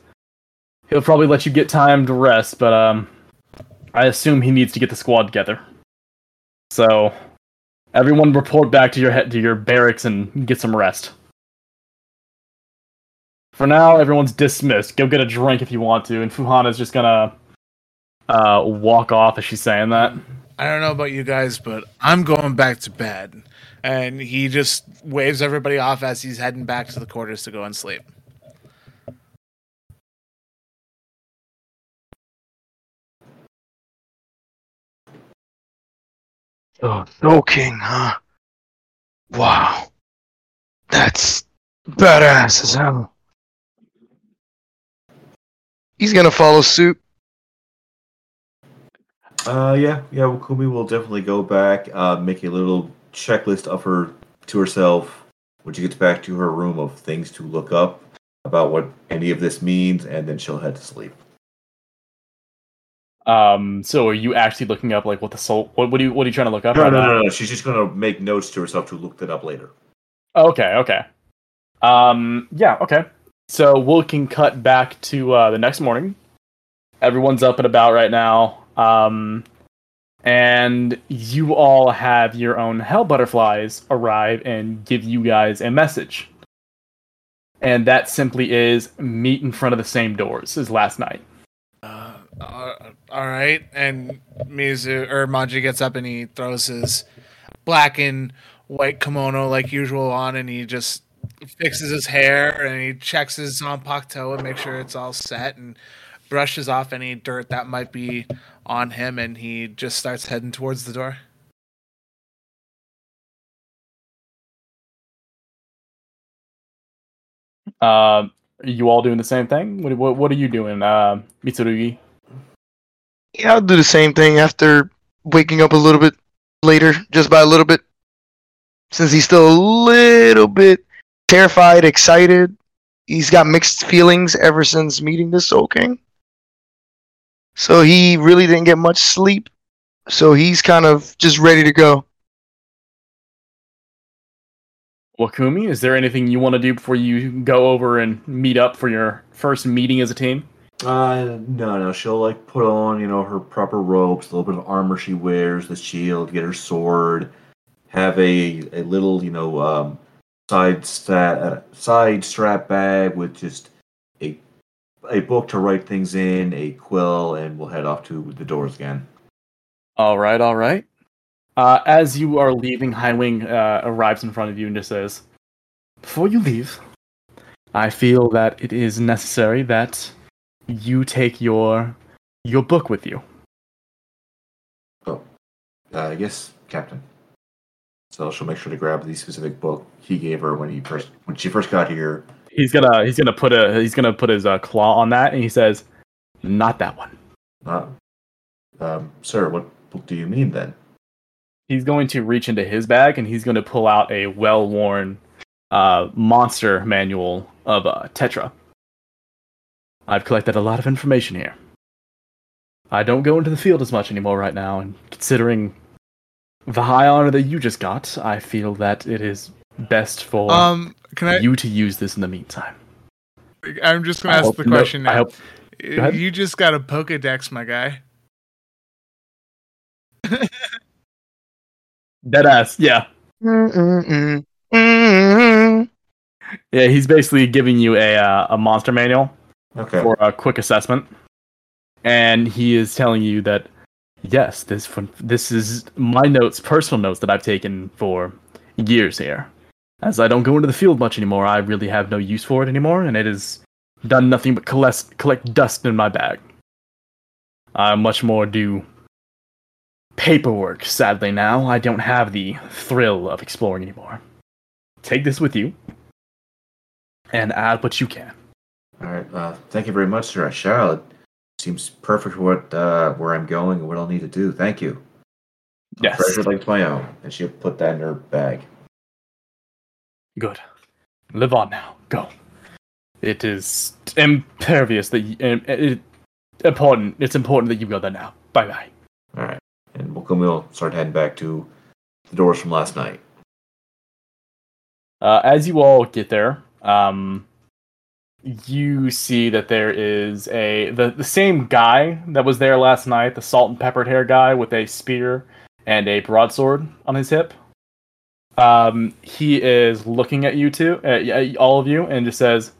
He'll probably let you get time to rest, but um, I assume he needs to get the squad together. So, Everyone report back to your to your barracks and get some rest. For now, everyone's dismissed. Go get a drink if you want to, and Fuhana's just gonna uh, walk off as she's saying that. I don't know about you guys, but I'm going back to bed. And he just waves everybody off as he's heading back to the quarters to go and sleep. Oh, no king, huh? Wow. That's badass as hell. He's gonna follow suit. Uh, yeah, yeah. Wakumi will definitely go back, uh, make a little checklist of her to herself when she gets back to her room of things to look up about what any of this means, and then she'll head to sleep. Um, so are you actually looking up like what the soul? What, what are you what are you trying to look up? No, no, no, no. She's just gonna make notes to herself to look that up later. Okay, okay. Um, yeah, okay. So we can cut back to uh, the next morning. Everyone's up and about right now. Um, and you all have your own hell butterflies arrive and give you guys a message. And that simply is meet in front of the same doors as last night. All right. And Mizu or Manji gets up and he throws his black and white kimono like usual on, and he just fixes his hair and he checks his zanpakuto and makes sure it's all set and brushes off any dirt that might be on him, and he just starts heading towards the door. Uh, you all doing the same thing? What, what, what are you doing, uh, Mitsurugi? Yeah, I'll do the same thing after waking up a little bit later, just by a little bit. Since he's still a little bit terrified, excited. He's got mixed feelings ever since meeting the Soul King. So he really didn't get much sleep. So he's kind of just ready to go. Wakumi, is there anything you want to do before you go over and meet up for your first meeting as a team? Uh, no, no. She'll like put on, you know, her proper robes, the little bit of armor she wears, the shield, get her sword, have a a little, you know, um, side uh, side strap bag with just a a book to write things in, a quill, and we'll head off to the doors again. All right, all right. Uh, as you are leaving, Highwing uh, arrives in front of you and just says, "Before you leave, I feel that it is necessary that you take your your book with you." Oh, uh, yes, Captain. So she'll make sure to grab the specific book he gave her when he first when she first got here. He's gonna he's gonna put a he's gonna put his uh, claw on that, and he says, "Not that one." Uh, um, sir, what book do you mean then? He's going to reach into his bag and he's going to pull out a well-worn uh, monster manual of uh, Tetra. I've collected a lot of information here. I don't go into the field as much anymore right now, and considering the high honor that you just got, I feel that it is best for Um, can I? you to use this in the meantime. I'm just gonna ask hope the no- question I now. hope ahead. You just got a Pokedex, my guy. Deadass, yeah. Mm-mm-mm. Mm-mm. Yeah, he's basically giving you a uh, a monster manual Okay. for a quick assessment, and he is telling you that yes, this this is my notes, personal notes that I've taken for years here. As I don't go into the field much anymore, I really have no use for it anymore, and it has done nothing but collect collect dust in my bag. I much more do paperwork. Sadly, now I don't have the thrill of exploring anymore. Take this with you, and add what you can. All right. Uh, thank you very much, sir. I shall. It seems perfect for what uh, where I'm going and what I'll need to do. Thank you. Yes. Treasure like my own. And she'll put that in her bag. Good. Live on now. Go. It is imperious that you, um, it, important. It's important that you go there now. Bye bye. All right. And we'll come We'll start heading back to the doors from last night. Uh, as you all get there, um, you see that there is a the, the same guy that was there last night, the salt and peppered hair guy with a spear and a broadsword on his hip. Um, he is looking at you two, at all of you, and just says,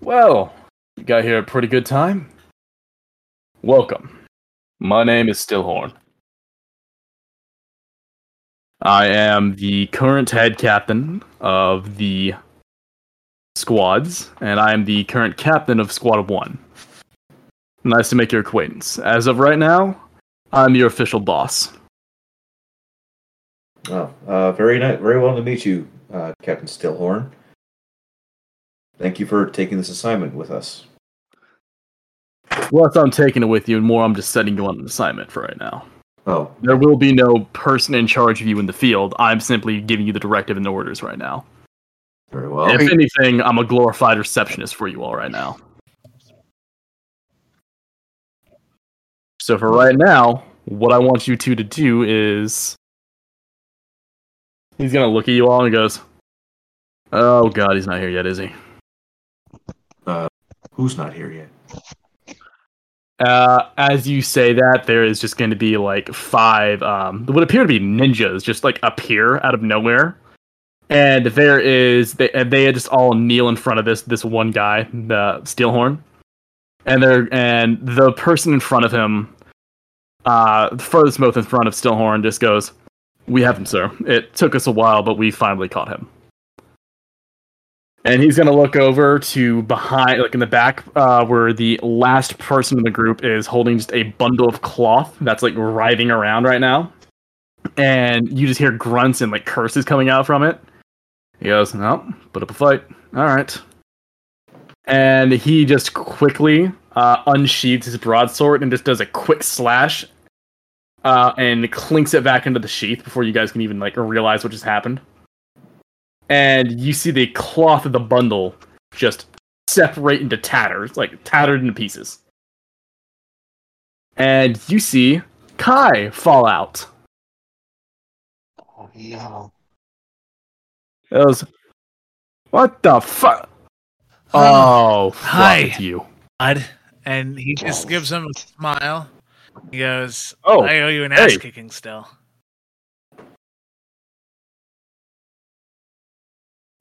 "Well, you got here a pretty good time. Welcome. My name is Stillhorn. I am the current head captain of the squads, and I am the current captain of Squad One. Nice to make your acquaintance. As of right now, I'm your official boss." Oh, uh, very nice. Very well to meet you, uh, Captain Stillhorn. Thank you for taking this assignment with us. Less I'm taking it with you, and more I'm just setting you on an assignment for right now. Oh, There will be no person in charge of you in the field. I'm simply giving you the directive and the orders right now. Very well. if anything, I'm a glorified receptionist for you all right now. So for right now, what I want you two to do is he's gonna look at you all and goes, "Oh God, he's not here yet, is he?" Uh, Who's not here yet? Uh, as you say that, there is just going to be like five, um, what appear to be ninjas just like appear out of nowhere. And there is, they, they just all kneel in front of this, this one guy, the Steelhorn. And they're, and the person in front of him, uh, the furthest most in front of Steelhorn just goes, We have him, sir. It took us a while, but we finally caught him. And he's gonna look over to behind, like in the back, uh, where the last person in the group is holding just a bundle of cloth that's like writhing around right now. And you just hear grunts and like curses coming out from it. He goes, "No, put up a fight. All right." And he just quickly uh, unsheathes his broadsword and just does a quick slash, uh, and clinks it back into the sheath before you guys can even like realize what just happened and you see the cloth of the bundle just separate into tatters, like tattered into pieces. And you see Kai fall out. Oh no. It was, what the fuck? Oh, fuck, Hi. you. Bud. And he just gives him a smile. He goes, Oh, I owe you an hey. ass kicking still.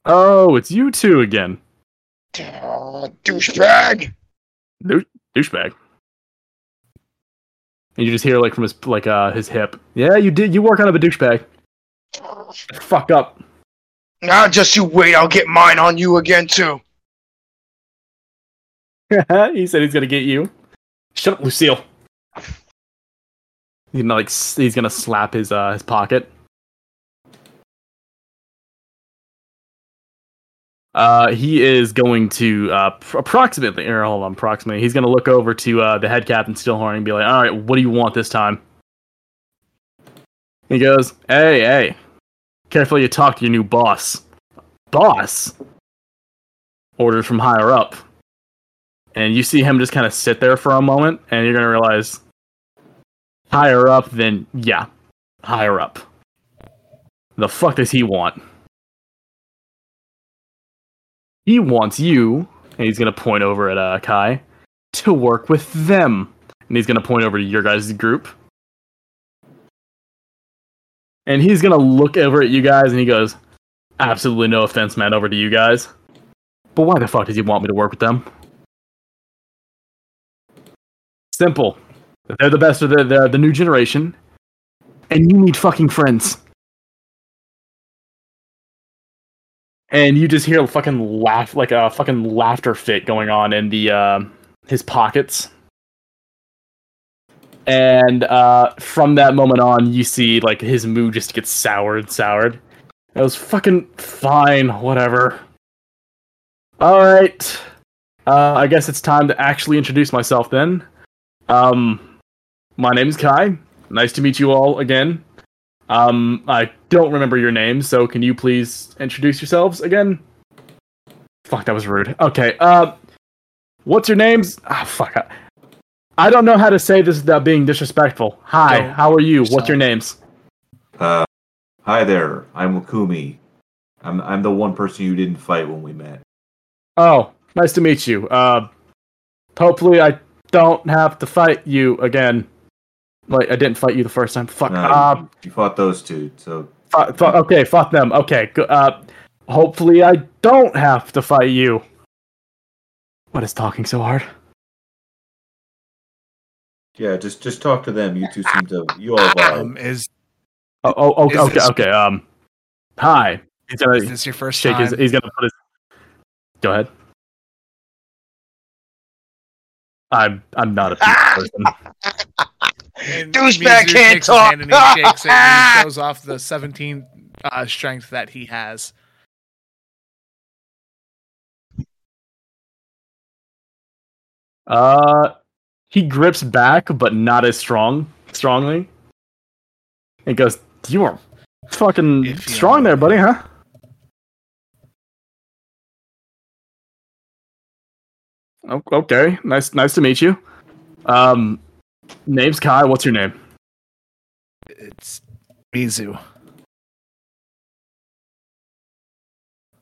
Oh, it's you two again. Oh, douchebag! Douche- douchebag. And you just hear like from his like uh his hip. Yeah, you did. You work on a douchebag. Fuck up. Now just you wait, I'll get mine on you again too. he said he's gonna get you. Shut up, Lucille. He's gonna like he's gonna slap his uh his pocket. Uh, he is going to uh pr- approximately or hold on approximately. He's gonna look over to uh the head captain Stillhorn and be like, "All right, what do you want this time?" He goes, "Hey, hey, careful you talk to your new boss." Boss. Orders from higher up and you see him just kind of sit there for a moment, and you're gonna realize higher up, then yeah, higher up. The fuck does he want? He wants you, and he's gonna point over at uh, Kai, to work with them, and he's gonna point over to your guys' group, and he's gonna look over at you guys, and he goes, "Absolutely no offense, man, over to you guys, but why the fuck does he want me to work with them?" Simple. They're the best of the, the, the new generation, and you need fucking friends. And you just hear a fucking laugh, like a fucking laughter fit going on in the uh, his pockets. And uh, from that moment on, you see like his mood just gets soured, soured. It was fucking fine, whatever. All right. Uh, I guess it's time to actually introduce myself then. Um, my name is Kai. Nice to meet you all again. Um, I don't remember your names, so can you please introduce yourselves again? Fuck, that was rude. Okay. Uh, what's your names? Ah, fuck. I, I don't know how to say this without being disrespectful. Hi, Don't how are you? What's your names? Uh, hi there. I'm Wakumi. I'm I'm the one person you didn't fight when we met. Oh, nice to meet you. Uh, hopefully I don't have to fight you again. Like I didn't fight you the first time. Fuck. No, Uh, you, you fought those two, so fu- fu- okay, fuck them. Okay, uh, hopefully I don't have to fight you. What is talking so hard? Yeah, just just talk to them. You two seem to you all vibe. Um, is Oh, oh okay, Is okay, this- okay. Um, hi. He's gonna is this your first shake time? his. He's gonna put his. Go ahead. I'm I'm not a people person. Douchebag can't takes talk. and he shakes it and he shows off the 17 uh, strength that he has. Uh, he grips back, but not as strong, strongly. And goes, "You are fucking strong there, buddy, huh?" O- Okay, nice, nice to meet you. Um, name's Kai. What's your name? It's Mizu.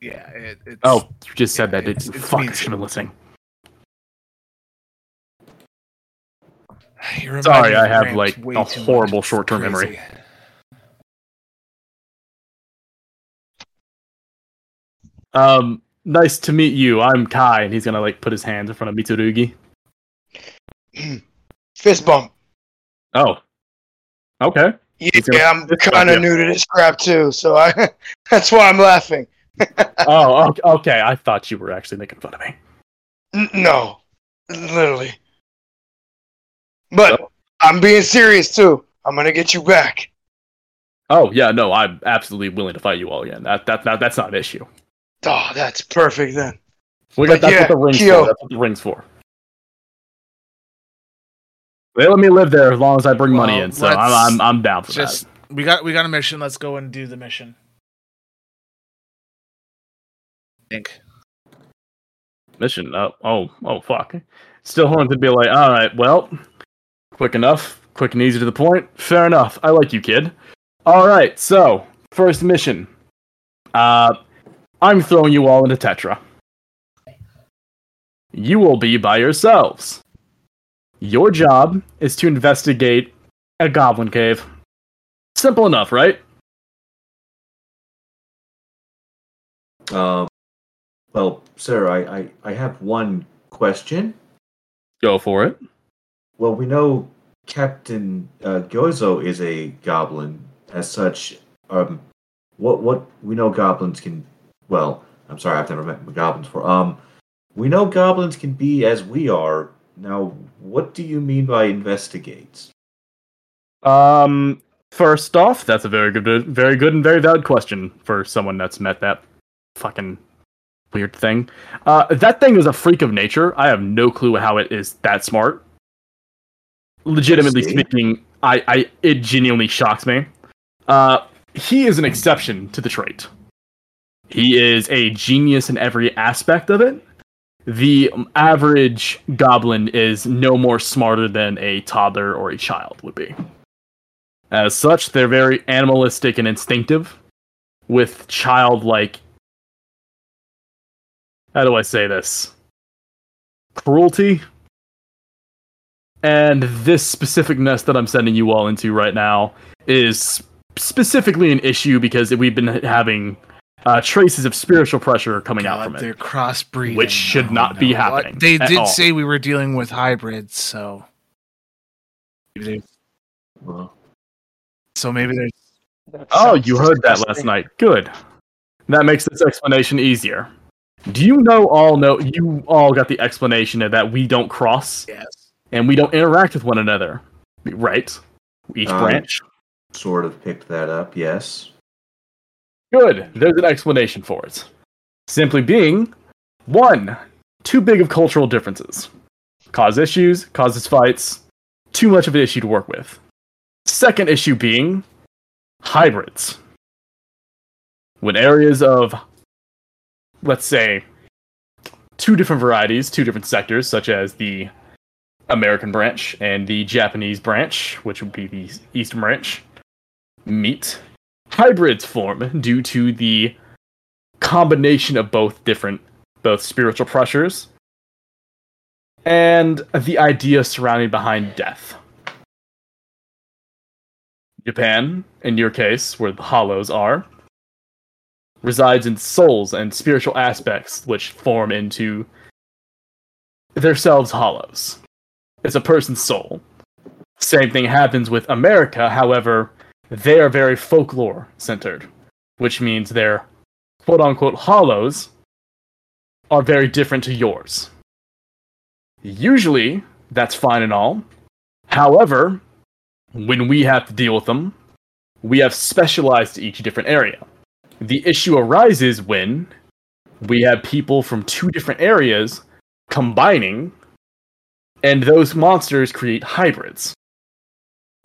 Yeah, it, it's Oh, you just said Yeah, that. it's- It's, it's fuck. I should have listening. Sorry, I have, like, a horrible short-term memory. Um, nice to meet you. I'm Kai, and he's gonna like put his hands in front of Mitsurugi. Fist bump. Oh, okay. Yeah, He's gonna- I'm kind of new to this crap too, so I that's why I'm laughing. Oh, ok- okay. I thought you were actually making fun of me. N- no, literally. But I'm being serious too. I'm gonna get you back. Oh yeah, no, I'm absolutely willing to fight you all again. That that, that that's not an issue. Oh, that's perfect then. We got that's yeah, what the rings Kyo. for. That's what the rings for. They let me live there as long as I bring money in, so I'm I'm I'm down for Just we got we got a mission. Let's go and do the mission. Think. Mission. Oh oh oh fuck. Still wanted to be like, all right, well, quick enough, quick and easy to the point. Fair enough. I like you, kid. All right, so first mission. Uh, I'm throwing you all into Tetra. You will be by yourselves. Your job is to investigate a goblin cave. Simple enough, right? Um, well, sir, I, I I have one question. Go for it. Well, we know Captain uh, Gozo is a goblin. As such, um, what what we know goblins can. Well, I'm sorry, I've never met goblins before. Um, we know goblins can be as we are. Now, what do you mean by investigates? Um, first off, that's a very good, very good and very valid question for someone that's met that fucking weird thing. Uh, that thing is a freak of nature. I have no clue how it is that smart. Legitimately see. speaking, I, I, it genuinely shocks me. Uh, he is an exception to the trait. He is a genius in every aspect of it. The average goblin is no more smarter than a toddler or a child would be. As such, they're very animalistic and instinctive, with childlike. How do I say this? Cruelty. And this specific nest that I'm sending you all into right now is specifically an issue because we've been having uh, traces of spiritual pressure coming out from it. they're crossbreeding, Which should not be What? happening They at did all. say we were dealing with hybrids, so maybe there's, Well, so maybe there's Oh, you heard that last night. Good. That makes this explanation easier. Do you know all know you all got the explanation of that we don't cross yes. And we don't interact with one another. Right? Each Um, branch. sort of picked that up. Yes. Good. There's an explanation for it. Simply being one, too big of cultural differences. Cause issues, causes fights, too much of an issue to work with. Second issue being hybrids. When areas of, let's say, two different varieties, two different sectors, such as the American branch and the Japanese branch, which would be the Eastern branch, meet, hybrids form due to the combination of both different both spiritual pressures and the idea surrounding behind death Japan, in your case, where the hollows are, resides in souls and spiritual aspects which form into themselves hollows. It's a person's soul. Same thing happens with America, however, they are very folklore centered, which means their quote unquote hollows are very different to yours. Usually, that's fine and all. However, when we have to deal with them, we have specialized to each different area. The issue arises when we have people from two different areas combining, and those monsters create hybrids.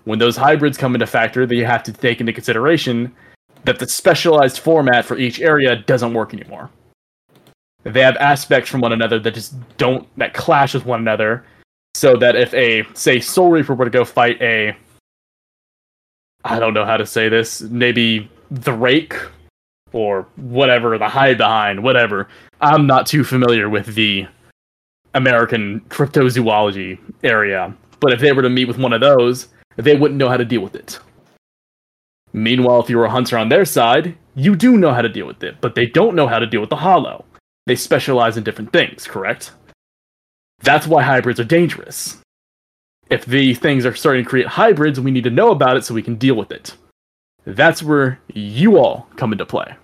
When those hybrids come into factor, they have to take into consideration that the specialized format for each area doesn't work anymore. They have aspects from one another that just don't that clash with one another, so that if a say Soul Reaper were to go fight a I don't know how to say this, maybe the Rake or whatever, the hide behind, whatever. I'm not too familiar with the American cryptozoology area, but if they were to meet with one of those, they wouldn't know how to deal with it. Meanwhile, if you were a hunter on their side, you do know how to deal with it, but they don't know how to deal with the hollow. They specialize in different things, correct? That's why hybrids are dangerous. If the things are starting to create hybrids, we need to know about it so we can deal with it. That's where you all come into play.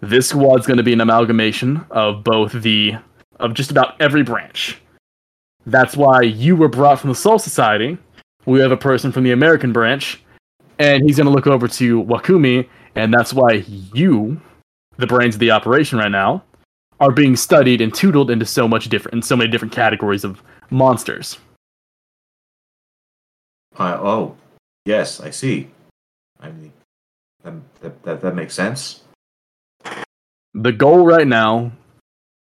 This squad's going to be an amalgamation of both the of just about every branch. That's why you were brought from the Soul Society. We have a person from the American branch, and he's going to look over to Wakumi, and that's why you, the brains of the operation right now, are being studied and tutored into so much different, in so many different categories of monsters. Uh, oh, yes, I see. I mean, that, that, that, that makes sense. The goal right now,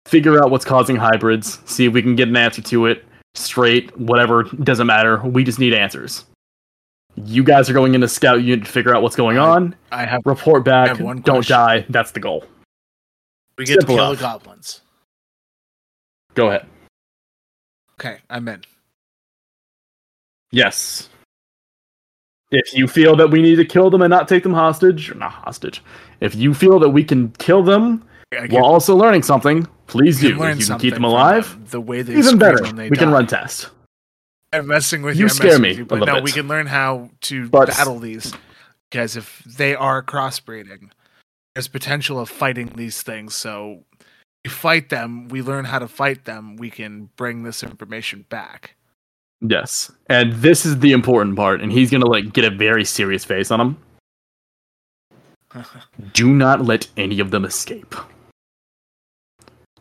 figure out what's causing hybrids, see if we can get an answer to it, straight, whatever, doesn't matter. We just need answers. You guys are going into scout unit to figure out what's going on. I have. Report back. have Don't question. die. That's the goal. We get Simple to kill enough. the goblins. Go ahead. Okay, I'm in. Yes. If you feel that we need to kill them and not take them hostage, or not hostage, if you feel that we can kill them while also learning something, please do. If you can keep them alive, the way they even better. We can run tests. I'm messing with You you. Scare me you, a but little no, bit. we can learn how to But- battle these because if they are crossbreeding, there's potential of fighting these things. So we fight them. We learn how to fight them. We can bring this information back. Yes. And this is the important part, and he's gonna like get a very serious face on him. Do not let any of them escape.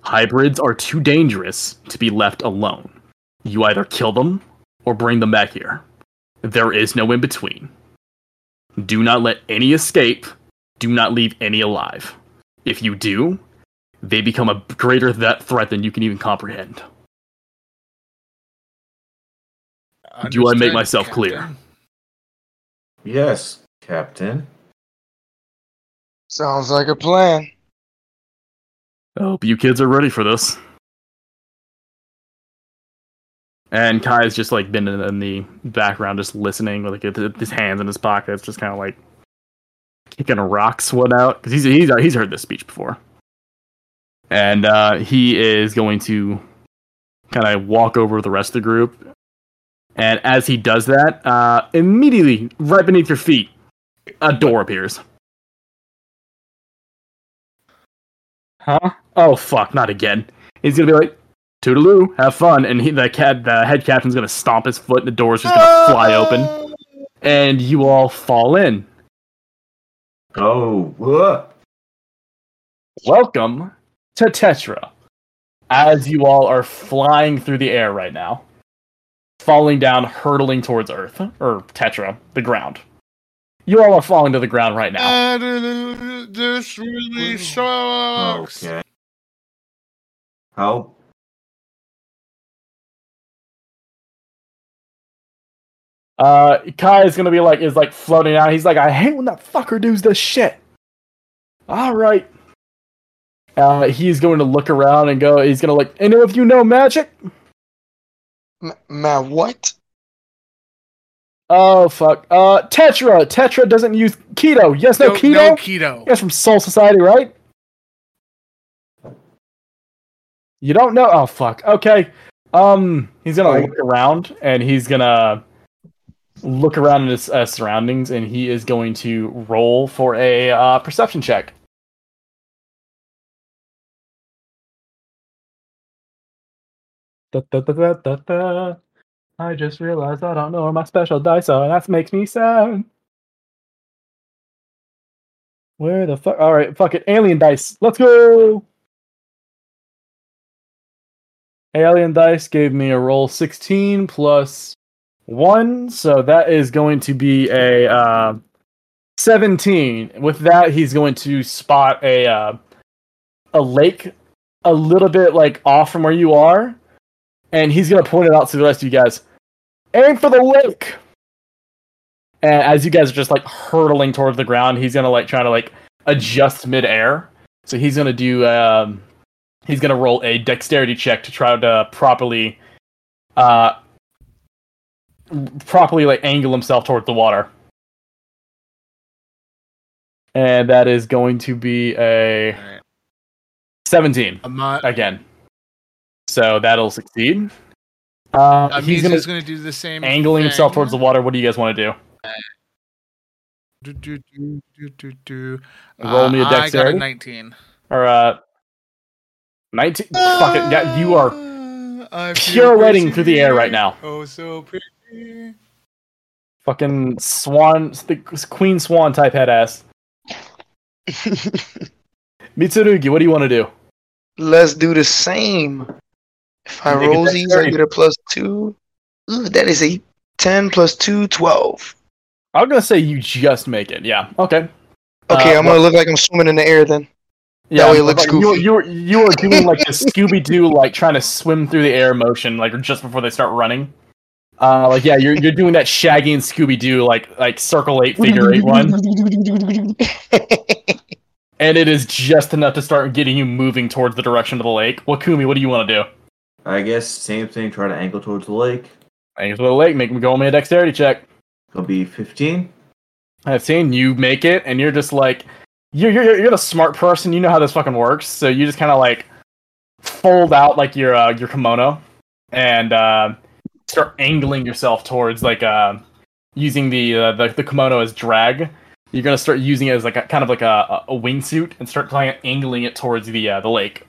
Hybrids are too dangerous to be left alone. You either kill them or bring them back here. There is no in between. Do not let any escape. Do not leave any alive. If you do, they become a greater th- threat than you can even comprehend. Do I make Understood, myself clear? Yes, Captain. Sounds like a plan. I hope you kids are ready for this. And Kai's just like been in, the background, just listening with like his hands in his pockets, just kind of like kicking a rocks one out because he's he's he's heard this speech before, and uh, he is going to kind of walk over the rest of the group, and as he does that, uh, immediately right beneath your feet, a door appears. Huh? Oh fuck! Not again. He's gonna be like, "Toodaloo, have fun," and he, the cat, the head captain's gonna stomp his foot, and the door's just gonna fly open, and you all fall in. Oh, what? Welcome to Tetra. As you all are flying through the air right now, falling down, hurtling towards Earth or Tetra, the ground. You all are falling to the ground right now. Uh, this really sucks. Okay. How? Uh, Kai is gonna be like, is like floating out. He's like, I hate when that fucker does this shit. All right. Uh, he's going to look around and go. He's gonna like, any of you know magic? M- man, what? Oh fuck. Uh, Tetra. Tetra doesn't use kido. Yes, no, kido. No kido. guys from Soul Society, right? You don't know? Oh fuck. Okay. Um, he's gonna Right. look around and he's gonna look around in his uh, surroundings and he is going to roll for a uh, perception check. Da, da, da, da, da, da. I just realized I don't know where my special dice are, and that makes me sad. Where the fuck? All right, fuck it. Alien dice. Let's go. Alien dice gave me a roll 16 plus one, so that is going to be a uh, 17. With that, he's going to spot a uh, a lake a little bit like off from where you are, and he's gonna point it out to the rest of you guys. Aim for the lake. And as you guys are just like hurtling towards the ground, he's gonna like try to like adjust midair. So he's gonna do um he's gonna roll a dexterity check to try to properly uh properly like angle himself towards the water. And that is going to be a right. 17 I'm not. again. So that'll succeed. Uh, Uh, he's gonna gonna do the same. angling himself towards the water. What do you guys want to do? Do, do, do, do, do. Roll me a Uh, I got a 19. Or uh, 19? Fuck it. Yeah, you are I feel pirouetting through the air right now. Oh, so pretty. fucking swan, the queen swan type head ass. Mitsurugi, what do you want to do? Let's do the same. If I roll these, I get a plus two. Ooh, that is a 10 plus 2, 12. I'm gonna say you just make it. Yeah. Okay. Okay, Uh, I'm gonna look like I'm swimming in the air then. Yeah, way it looks like, you, goofy. you, were- you were doing like the Scooby Doo, like trying to swim through the air motion, like just before they start running. Uh, like yeah, you're you're doing that Shaggy and Scooby Doo, like like circle eight, figure eight one, and it is just enough to start getting you moving towards the direction of the lake. Wakumi, what do you want to do? I guess same thing. Try to angle towards the lake. Angle for the lake. Make me go on me a dexterity check. It'll be 15. I've seen you make it, and you're just like, you're you're you're the smart person. You know how this fucking works. So you just kind of like fold out like your uh, your kimono and uh, start angling yourself towards like uh, using the, uh, the the kimono as drag. You're gonna start using it as like a kind of like a, a wingsuit and start trying angling it towards the uh, the lake.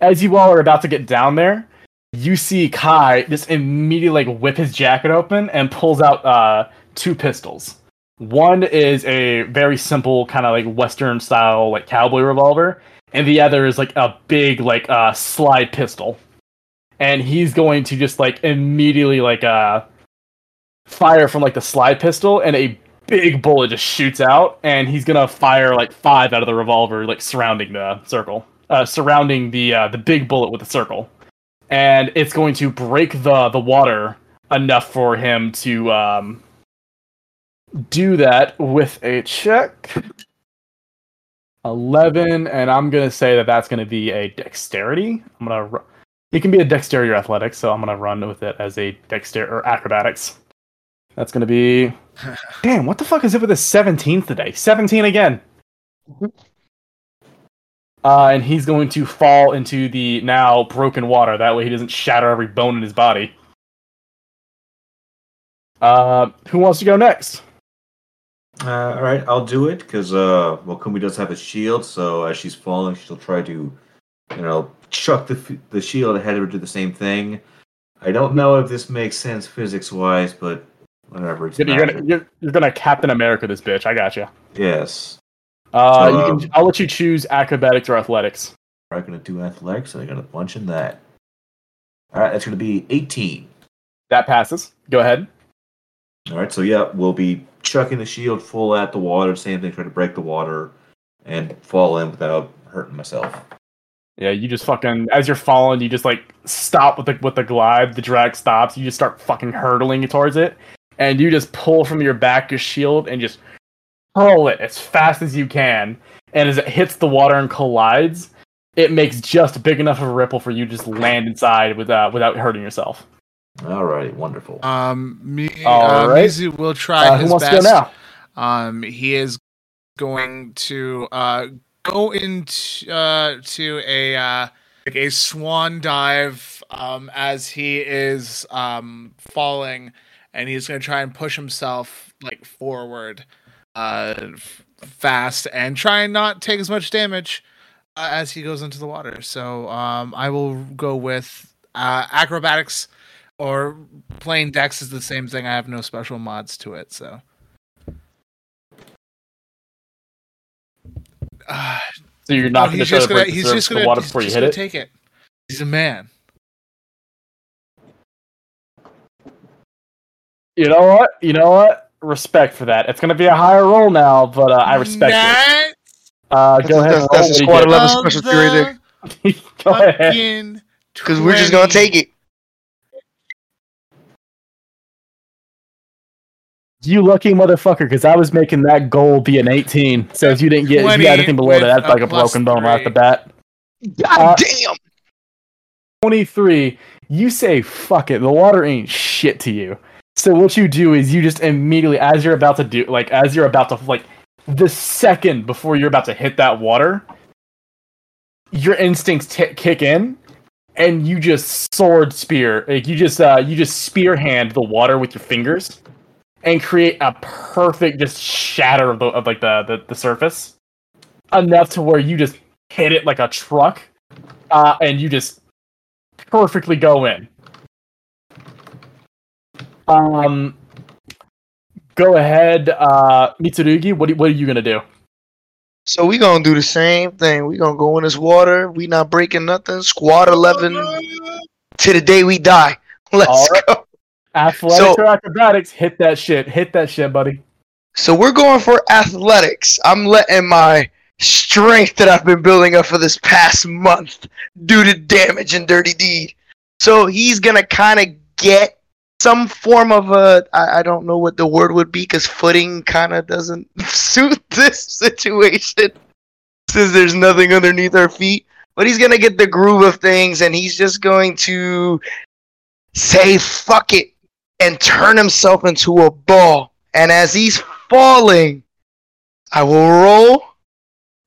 As you all are about to get down there, you see Kai just immediately like whip his jacket open and pulls out uh, two pistols. One is a very simple kind of like Western style like cowboy revolver, and the other is like a big like uh, slide pistol. And he's going to just like immediately like uh fire from like the slide pistol, and a big bullet just shoots out, and he's gonna fire like five out of the revolver like surrounding the circle, uh, surrounding the uh, the big bullet with the circle, and it's going to break the the water enough for him to um do that with a check. 11, and I'm going to say that that's going to be a dexterity. I'm going to. It can be a dexterity or athletics, so I'm going to run with it as a dexter or acrobatics. That's going to be. Damn, what the fuck is it with the 17th today? 17 again. Uh, and he's going to fall into the now broken water. That way he doesn't shatter every bone in his body. Uh, who wants to go next? Uh, all right, I'll do it because uh, well, Kumi does have a shield, so as she's falling, she'll try to, you know, chuck the the shield ahead of her, to the same thing. I don't know if this makes sense physics wise, but whatever. It's You're gonna, you're, you're gonna Captain America this bitch. I got you. yes. Uh, So, you um, can. I'll let you choose acrobatics or athletics. I'm gonna do athletics, so I got a bunch in that. All right, that's gonna be 18. That passes. Go ahead. All right, so yeah, we'll be chucking the shield full at the water. Same thing, try to break the water and fall in without hurting myself. Yeah, you just fucking as you're falling, you just like stop with the with the glide. The drag stops. You just start fucking hurtling towards it, and you just pull from your back your shield and just hurl it as fast as you can. And as it hits the water and collides, it makes just big enough of a ripple for you to just land inside without without hurting yourself. Alrighty, wonderful. Um, me, All uh, right. Mizu will try Uh, his who wants best. to go now? Um, he is going to uh, go into uh, to a uh, like a swan dive um, as he is um, falling, and he's going to try and push himself like forward uh, f- fast and try and not take as much damage uh, as he goes into the water. So um, I will go with uh, acrobatics. Or plain dex is the same thing. I have no special mods to it, so. Uh, So you're no, not going to try to gonna break the he's just gonna the water he's before you hit it. take it. He's a man. You know what? You know what? Respect for that. It's going to be a higher roll now, but uh, I respect it. Uh, go ahead. That's- and that's a squad you level specialty there. go ahead. Because we're just gonna take it. You lucky motherfucker, because I was making that goal be an 18. So if you didn't get if you 20 got anything below that, that's like a broken bone right off the bat. God Uh, damn! 23, you say, fuck it, the water ain't shit to you. So what you do is you just immediately, as you're about to do, like, as you're about to, like, the second before you're about to hit that water, your instincts t- kick in, and you just sword spear, like, you just, uh, you just spear hand the water with your fingers, and create a perfect just shatter of, the, of like, the, the, the surface, enough to where you just hit it like a truck, uh, and you just perfectly go in. Um, go ahead, uh, Mitsurugi. What, what are you gonna do? So we gonna do the same thing. We gonna go in this water. We not breaking nothing. Squad eleven to the day we die. Let's Alright. go. Athletics So- or acrobatics? Hit that shit. Hit that shit, buddy. So we're going for athletics. I'm letting my strength that I've been building up for this past month do the damage and dirty deed. So he's gonna kind of get some form of a I, I don't know what the word would be because footing kind of doesn't suit this situation since there's nothing underneath our feet. But he's gonna get the groove of things and he's just going to say fuck it and turn himself into a ball. And as he's falling, I will roll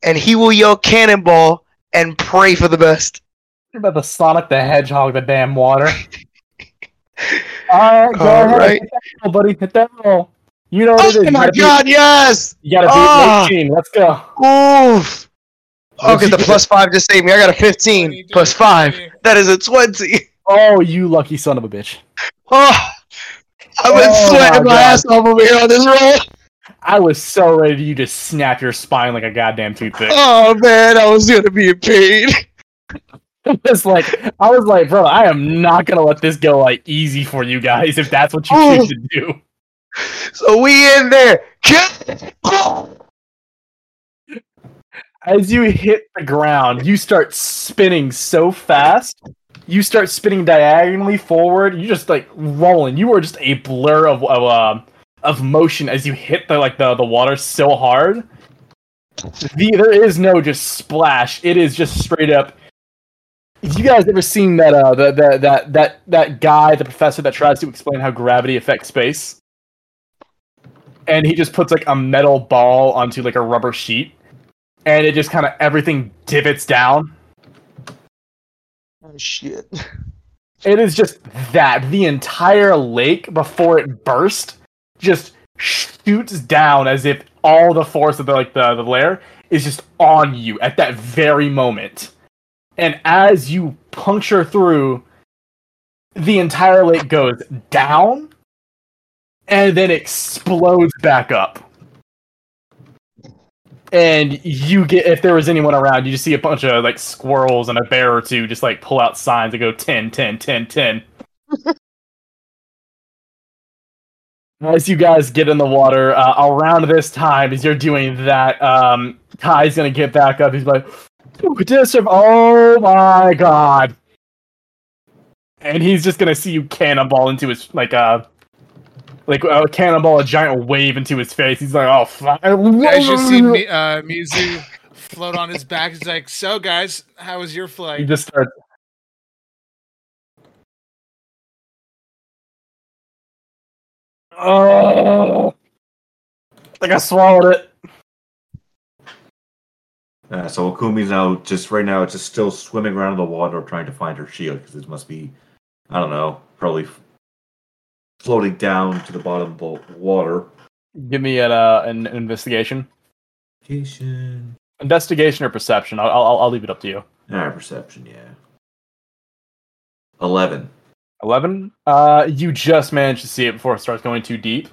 and he will yell cannonball and pray for the best. You're about to Sonic the Hedgehog the damn water. Alright, go All ahead. right. Hit that roll, buddy. Hit that roll. You know what it is. Oh You my gotta beat- god, yes! you gotta beat Ah. 18. Let's go. Oof! Okay, the plus five just saved me. I got a 15 plus five. That is a 20. Oh, you lucky son of a bitch. Oh, I've been Oh sweating my my, ass off over here on this roll. I was so ready to you just snap your spine like a goddamn toothpick. Oh man, I was gonna be in pain. It was like I was like, bro, I am not gonna let this go like easy for you guys if that's what you Oh. choose to do. So we in there. As you hit the ground, you start spinning so fast. You start spinning diagonally forward. You just like rolling. You are just a blur of of, uh, of motion as you hit the like the, the water so hard. The, there is no just splash. It is just straight up. You guys ever seen that uh the, the, that that that guy, the professor that tries to explain how gravity affects space? And he just puts like a metal ball onto like a rubber sheet and it just kind of everything divots down. Oh shit. It is just that the entire lake before it burst just shoots down as if all the force of the like the, the layer is just on you at that very moment. And as you puncture through, the entire lake goes down and then explodes back up. And you get if there was anyone around, you just see a bunch of like squirrels and a bear or two just like pull out signs that go 10, 10, 10, 10. As you guys get in the water, uh, around this time, as you're doing that, um, Kai's gonna get back up. He's like, "Ooh, this of- "Oh my god!" And he's just gonna see you cannonball into his like uh like a cannonball, a giant wave into his face. He's like, "Oh fuck!" As you see Mi- uh, Mizu float on his back, he's like, "So guys, how was your flight? He just starts. Oh, I think I swallowed it. Uh, so Akumi's now just right now, it's just still swimming around in the water trying to find her shield because it must be, I don't know, probably f- floating down to the bottom of the water. Give me an, uh, an investigation. Investigation. Investigation or perception? I'll, I'll, I'll leave it up to you. Ah, perception, yeah. Eleven. 11. Uh, you just managed to see it before it starts going too deep.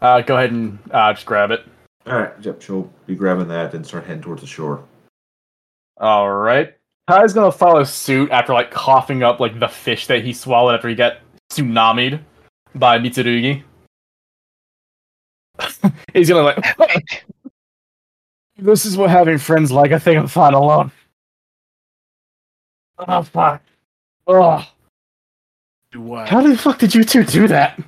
Uh, go ahead and uh, just grab it. All right, yep. She'll be grabbing that and start heading towards the shore. All right. Kai's gonna follow suit after like coughing up like the fish that he swallowed after he got tsunamied by Mitsurugi. He's gonna like. this is what having friends like. I think I'm fine alone. Oh fuck. Oh, Do what? how the fuck did you two do that?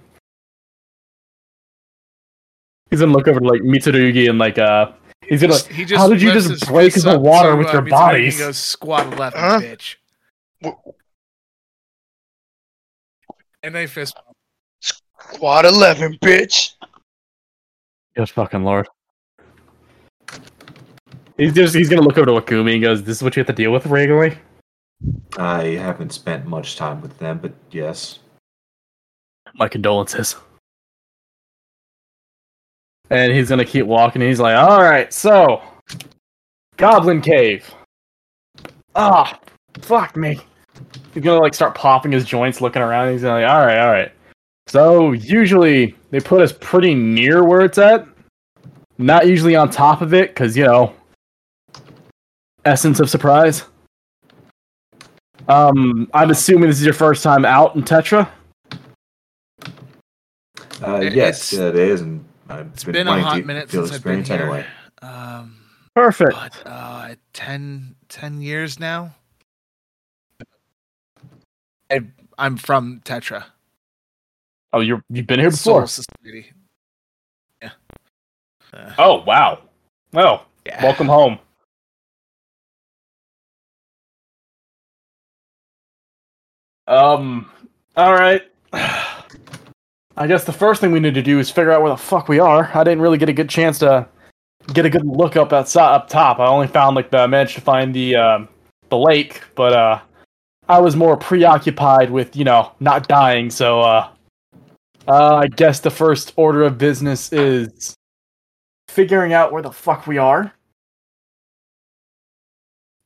He's gonna look over to like Mitsurugi and like uh. He's gonna. he just how did you just break fists the water to, with uh, your Mitsurugi bodies? And goes squat eleven, Huh? bitch. And they fist. Bump. Quad 11, bitch. Good fucking lord. He's just he's gonna look over to Akumi and goes, This is what you have to deal with regularly? I haven't spent much time with them, but yes. My condolences. And he's gonna keep walking, and he's like, Alright, so Goblin Cave. Ah, fuck me. He's gonna like start popping his joints, looking around, he's like, Alright, alright. So usually they put us pretty near where it's at. Not usually on top of it, because you know essence of surprise. Um, I'm assuming this is your first time out in Tetra. Uh, yes, it's- it is, and I've It's been, been a wanting hot to minute since I've been experience here. anyway. Um, Perfect. but uh, 10, 10 years now. I, I'm from Tetra. Oh, you're you've been here before. Yeah. Uh, Oh wow. Well, yeah. welcome home. Um. All right. I guess the first thing we need to do is figure out where the fuck we are. I didn't really get a good chance to get a good look up outside up top. I only found like the I managed to find the um, the lake, but uh, I was more preoccupied with you know not dying. So uh, uh, I guess the first order of business is figuring out where the fuck we are.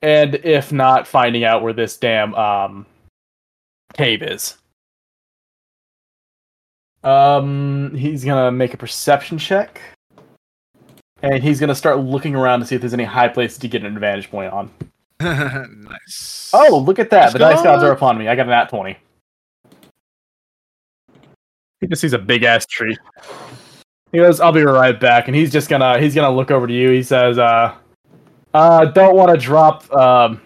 And if not, finding out where this damn um, cave is. Um, he's gonna make a perception check, and he's gonna start looking around to see if there's any high places to get an advantage point on. nice. Oh, look at that! Let's the dice gods are upon me. I got an at twenty. He just sees a big ass tree. He goes, "I'll be right back," and he's just gonna he's gonna look over to you. He says, "Uh, uh, don't want to drop um,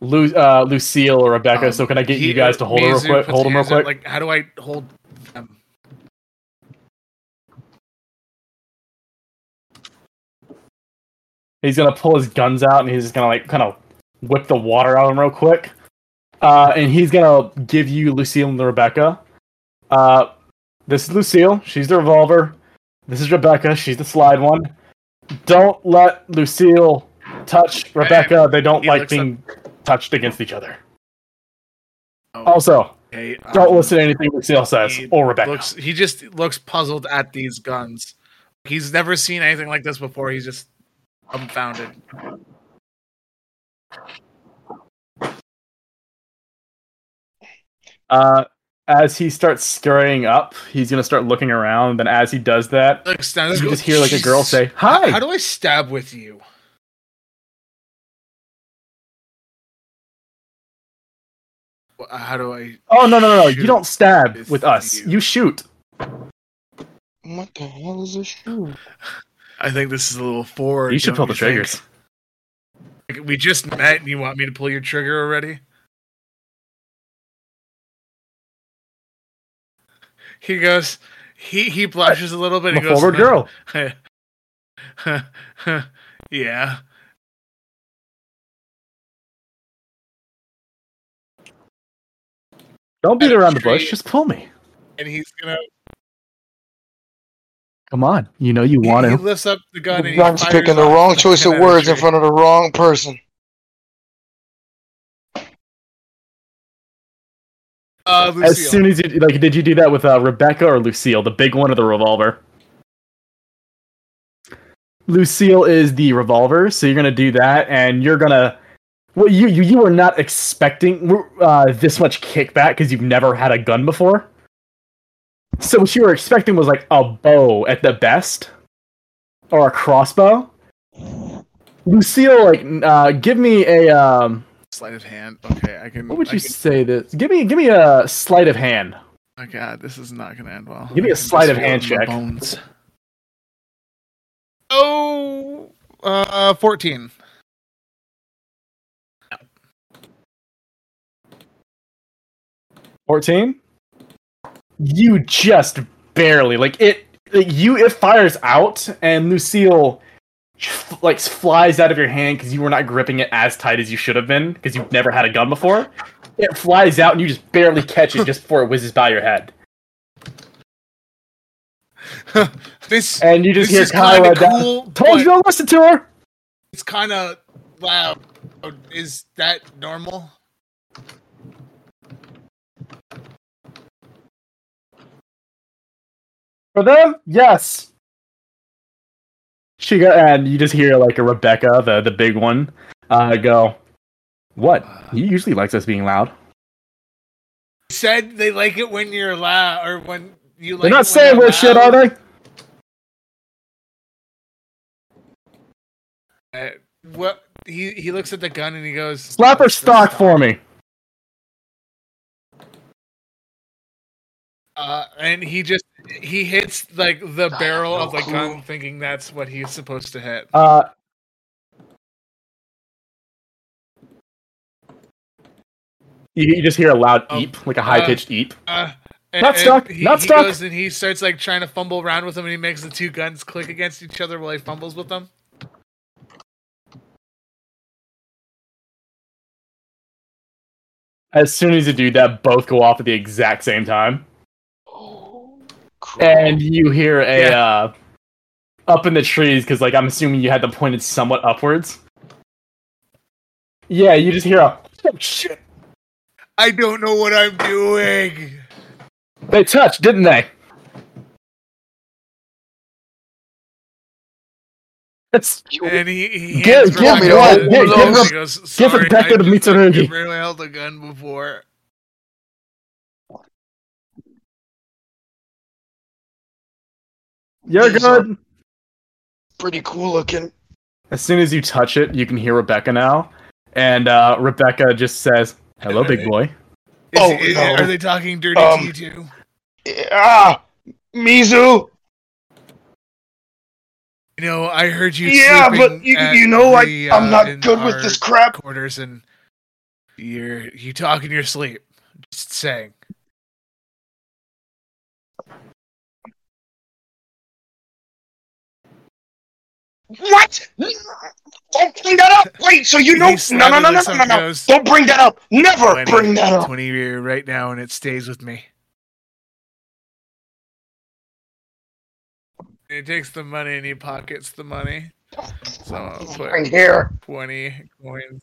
Lu- uh, Lucille or Rebecca. Um, so can I get he- you guys to hold her real quick? Hold him real up, quick." Like, how do I hold them? He's gonna pull his guns out and he's just gonna like kind of whip the water out of him real quick. Uh, and he's gonna give you Lucille and Rebecca. Uh, this is Lucille. She's the revolver. This is Rebecca. She's the slide one. Don't let Lucille touch Rebecca. They don't he like being touched against each other. Oh, Also, okay, don't um, listen to anything Lucille says or Rebecca. Looks, he just looks puzzled at these guns. He's never seen anything like this before. He's just dumbfounded. Uh, as he starts scurrying up, he's gonna start looking around. And as he does that, Looks down. you goes, just hear like a girl say, "Hi." How, do I stab with you? How do I? Oh no no no! no. You don't stab with with us. you. You shoot. What the hell is this shoot? I think this is a little forward. You should don't pull the think? triggers. Like, We just met, and you want me to pull your trigger already? He goes. He he blushes a little bit. I'm and a he goes, forward girl. yeah. Don't beat At a around the bush. Just pull me. And he's gonna Come on, you know you want him. He lifts up the gun and he I'm picking the wrong choice of gun at a words in front of the wrong person. Uh, As soon as you like, did you do that with uh, Rebecca or Lucille, the big one or the revolver? Lucille is the revolver, so you're gonna do that, and you're gonna. Well, you you you were not expecting uh, this much kickback because you've never had a gun before. So what you were expecting was like a bow at the best, or a crossbow. Lucille, like, uh, give me a um, sleight of hand. Okay, I can. what would I you can- say this? Give me give me a sleight of hand. Oh god, this is not gonna end well. Give me a sleight of hand it check. Bones. Oh, uh, fourteen. Fourteen. You just barely like it. Like you, it fires out, and Lucille f- like flies out of your hand because you were not gripping it as tight as you should have been because you've never had a gun before. It flies out, and you just barely catch it just before it whizzes by your head, this and you just hear Kyla. cool. Told you don't listen to her. It's kind of loud. Oh, Is that normal? For them, yes. She got, and you just hear like a Rebecca, the the big one, uh, go. What? He usually likes us being loud. Said they like it when you're loud, or when you. Like They're not saying weird shit, are they? Uh, what he he looks at the gun and he goes, Slap her "What's stock for me. Uh, and he just he hits like the I barrel have of no the gun, thinking that's what he's supposed to hit. Uh, you, you just hear a loud Um, eep, like a high pitched eep. Uh, and, Not stuck, He, not he stuck. goes and he starts like trying to fumble around with them, and he makes the two guns click against each other while he fumbles with them. As soon as you do that, both go off at the exact same time, and you hear a Yeah. uh, up in the trees because, like, I'm assuming you had them pointed somewhat upwards. Yeah, you just hear a oh shit. I don't know what I'm doing. They touched, didn't they? It's And he, he Give- hands give Rebecca me gun, Give- and give he Re- goes, "Sorry, Rebecca I the just- Mitsurugi." I've barely held a gun before. You're These good. pretty cool looking. As soon as you touch it, you can hear Rebecca now, and uh, Rebecca just says, "Hello, big boy." Is Oh, he- no. Are they talking dirty Um, to you too? Ah, Mizu. You know, I heard you. Yeah, but you, you know I the, I'm uh, not in good with this crap. quarters, and you're you talk in your sleep. Just saying. What? Don't bring that up. Wait, so you know? No, no, no, no, no, no, no. Don't bring that up. Never 20, bring that up. 20 year right now, and it stays with me. He takes the money and he pockets the money. So I'll put Right here. 20 coins.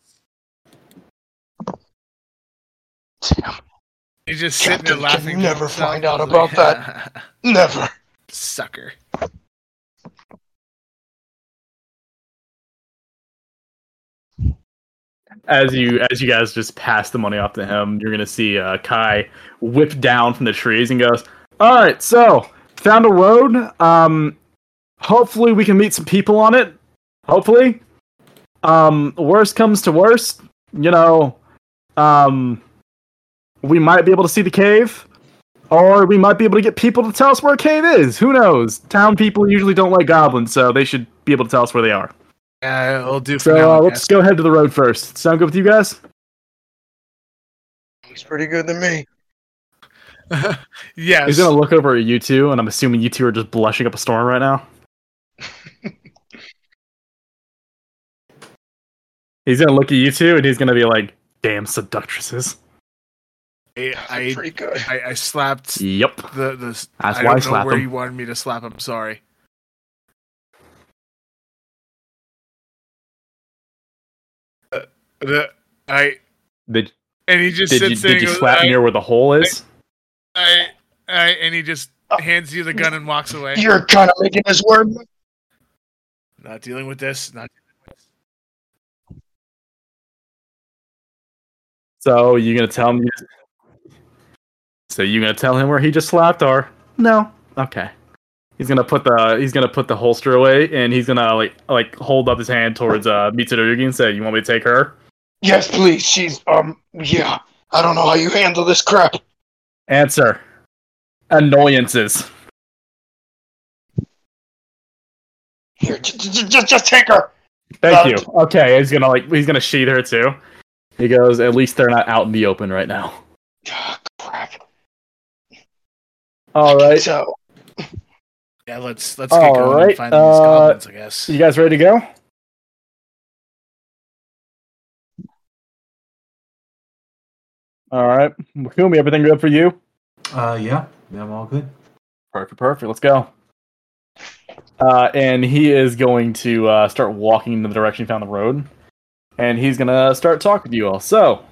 Damn, He's just sitting there Captain can laughing. to never find out about that. never. Sucker. As you as you guys just pass the money off to him, you're gonna see uh, Kai whip down from the trees and goes, "All right, so found a road. Um, hopefully we can meet some people on it. Hopefully, um, worst comes to worst, you know, um, we might be able to see the cave." Or we might be able to get people to tell us where a cave is. Who knows? Town people usually don't like goblins, so they should be able to tell us where they are. Yeah, it'll do So now. uh, let's go head to the road first. Sound good with you guys? He's pretty good to me. guess. yes. He's gonna look over at you two, and I'm assuming you two are just blushing up a storm right now. he's gonna look at you two, and he's gonna be like, "Damn seductresses." I, I. I, I slapped Yep. the the. That's I why I don't know slapped where him. you wanted me to slap him. Sorry. The, I Did and he just did you sits there. did you goes, slap I, near where the hole is? I, I, and he just hands you the gun and walks away. You're kind of making this word. Not dealing with this. Not So you gonna tell him? So you gonna tell him where he just slapped or no? Okay. He's gonna put the he's gonna put the holster away and he's gonna like like hold up his hand towards uh Mitsurugi and say, "You want me to take her?" Yes, please. She's um. Yeah. I don't know how you handle this crap. Answer. Annoyances. Here, just just, just take her. Thank Uh, you. Okay, he's gonna like he's gonna sheath her too. He goes, "At least they're not out in the open right now." Ah, crap. All right. So Yeah, let's let's get going right, and find these uh, goblins. I guess. You guys ready to go? All right, Wakumi, everything good for you? Uh, yeah, yeah, I'm all good. Perfect, perfect. Let's go. Uh, and he is going to uh, start walking in the direction down the road, and he's gonna start talking to you all. So,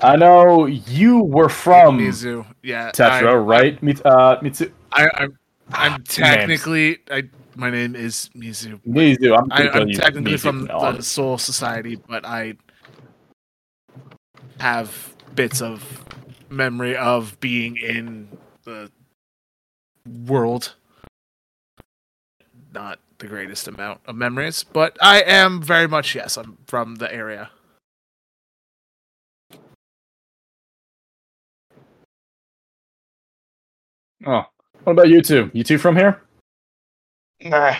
I know you were from Mizu. Yeah. Tetra, I, right? Mit- uh, Mitsu- I, I'm I'm technically I my name is Mizu. Mizu. I'm, I, I'm technically Mizu from the Soul Society, but I have bits of memory of being in the world. Not the greatest amount of memories, but I am very much yes. I'm from the area. Oh, what about you two? You two from here? nah.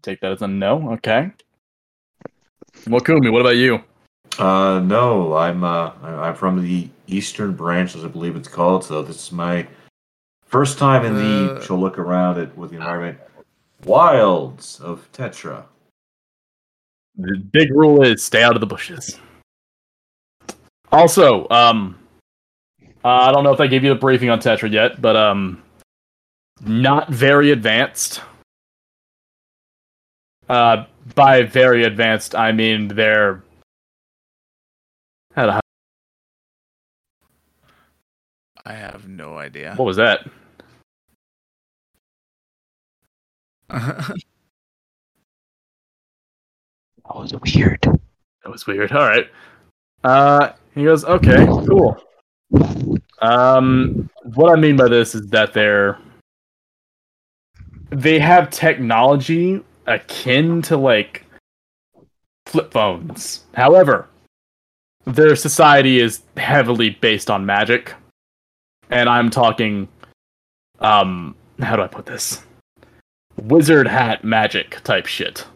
Take that as a no. Okay. Wakumi, what about you? Uh, no, I'm uh, I- I'm from the Eastern Branch, as I believe it's called. So this is my first time in the. Uh, she'll look around at with the environment. Wilds of Tetra. The big rule is stay out of the bushes. Also, um, uh, I don't know if I gave you the briefing on Tetra yet, but um, not very advanced. Uh, by very advanced, I mean they're. How the- I have no idea. What was that? That was weird. That was weird. All right. Uh, he goes, okay, cool. Um, what I mean by this is that they're they have technology akin to like flip phones. However, their society is heavily based on magic, and I'm talking, um, how do I put this? Wizard hat magic type shit.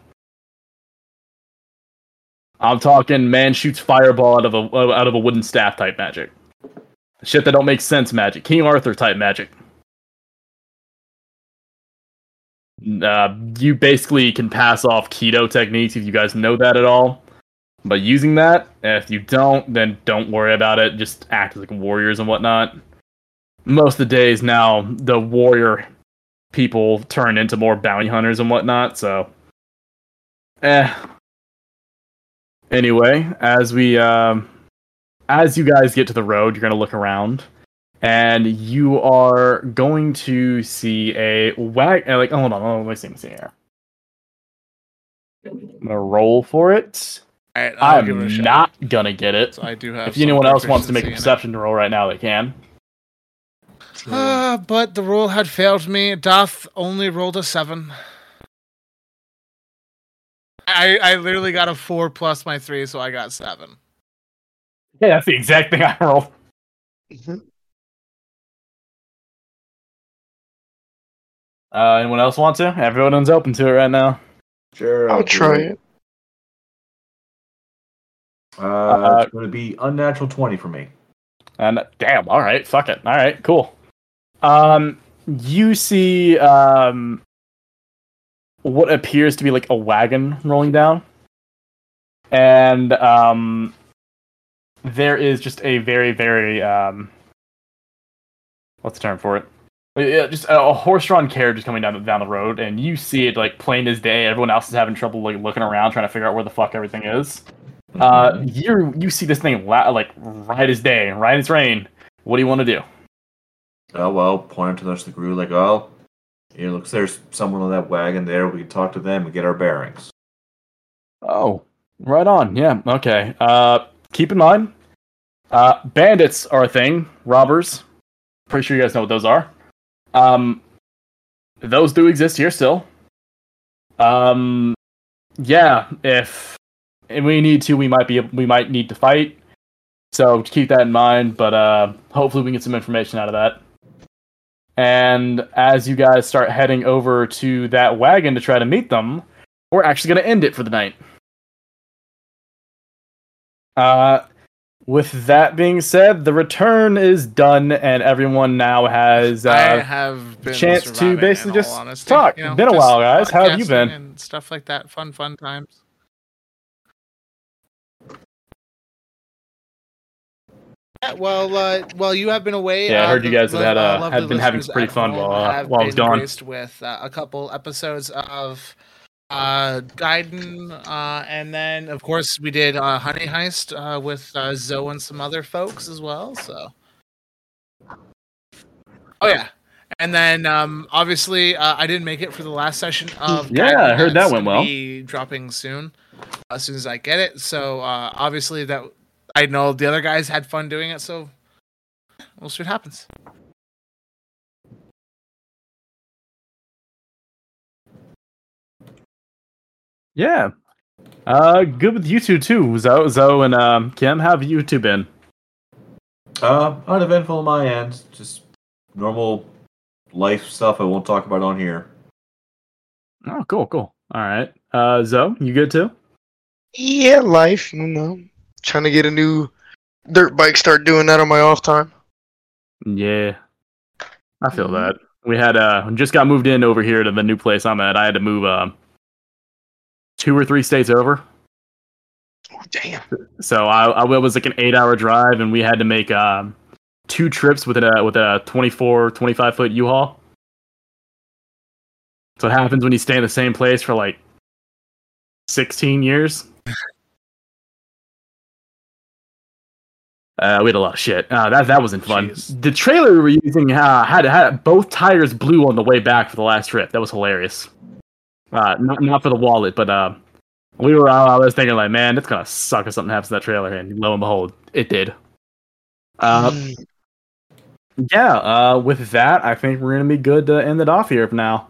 I'm talking man shoots fireball out of a out of a wooden staff type magic. Shit that don't make sense magic. King Arthur type magic. Uh, you basically can pass off kido techniques if you guys know that at all. But using that, if you don't, then don't worry about it. Just act like warriors and whatnot. Most of the days now, the warrior people turn into more bounty hunters and whatnot. So, eh, anyway, as we um, as you guys get to the road, you're gonna look around, and you are going to see a wag. uh, Like, hold on, hold on, let me see, let me see here. I'm gonna roll for it. Alright, I'll give it a I'm shot. not gonna get it. So I do have. If anyone else wants to make a proficiency in it. perception roll right now, they can. Ah, but the roll had failed me. Doth only rolled a seven. I I literally got a four plus my three, so I got seven. Yeah, that's the exact thing I rolled. Uh, anyone else want to? Everyone's open to it right now. Sure, I'll do try it. Uh, it's going to be unnatural twenty for me. And damn, all right, fuck it. All right, cool. Um, you see um what appears to be like a wagon rolling down, and um, there is just a very, very um, what's the term for it? Yeah, just a horse-drawn carriage is coming down down the road, and you see it like plain as day. Everyone else is having trouble like looking around, trying to figure out where the fuck everything is. Uh, you you see this thing la- like right as day, right as rain. What do you want to do? Oh well, pointing to the rest of the group, like, oh, it looks there's someone on that wagon there. We can talk to them and get our bearings. Oh, right on. Yeah. Okay. Uh, keep in mind, uh, bandits are a thing. Robbers. Pretty sure you guys know what those are. Um, those do exist here still. Um, yeah. If and we need to, we might be we might need to fight. So keep that in mind. But uh, hopefully we can get some information out of that. And as you guys start heading over to that wagon to try to meet them, we're actually going to end it for the night. Uh, with that being said, the return is done, and everyone now has I uh, have been chance to basically just honesty, talk. you know, Been a while, guys. How have you been? And stuff like that. Fun, fun times. Yeah, well, uh, well, you have been away. Yeah, I uh, heard you the- guys have the, had, uh, had been having listeners pretty fun while, uh, while I was gone. with uh, a couple episodes of uh Gaiden, uh and then of course we did uh Honey Heist uh with uh Zoe and some other folks as well, so Oh yeah. And then um obviously uh, I didn't make it for the last session of Yeah, Gaiden. I heard that went well. Be dropping soon as soon as I get it. So uh obviously that I know the other guys had fun doing it, so we'll see what happens. Yeah. Uh, good with you two too, Zoe, Zoe and um, Kim. How have you two been? Uh, uneventful on my end. Just normal life stuff I won't talk about on here. Oh, cool, cool. All right. Uh, Zoe, you good too? Yeah, life, you know. Trying to get a new dirt bike, start doing that on my off time. Yeah. I feel Mhm. that. We had uh just got moved in over here to the new place I'm at. I had to move um two or three states over. Oh, damn. So I, I it was like an eight hour drive, and we had to make um, two trips with a with a 24, 25 foot U-Haul. So it happens when you stay in the same place for like sixteen years. Uh, we had a lot of shit. Uh, that that wasn't fun. Jeez. The trailer we were using uh, had had both tires blew on the way back for the last trip. That was hilarious. Uh, not not for the wallet, but uh, we were. I was thinking like, man, it's gonna suck if something happens to that trailer, and lo and behold, it did. Uh, Mm. yeah. Uh, with that, I think we're gonna be good to end it off here for now.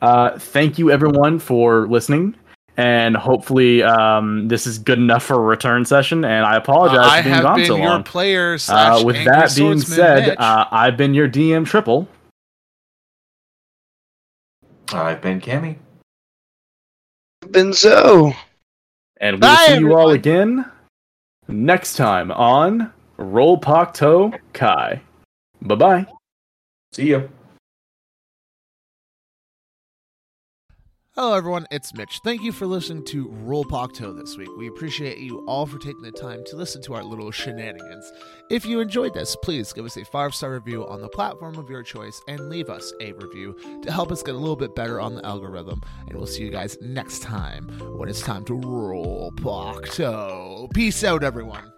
Uh, thank you everyone for listening, and hopefully, um, this is good enough for a return session. And I apologize Uh, for being have gone been so your long. player slash Uh, with angry that being said, uh, I've been your DM triple, I've been Cammy. Benzo. and we'll Bye, see you all again next time on Rollpakuto Kai. Bye bye. See ya. Hello, everyone. It's Mitch. Thank you for listening to Rollpakuto this week. We appreciate you all for taking the time to listen to our little shenanigans. If you enjoyed this, please give us a five star review on the platform of your choice and leave us a review to help us get a little bit better on the algorithm. And we'll see you guys next time when it's time to Rollpakuto. Peace out, everyone.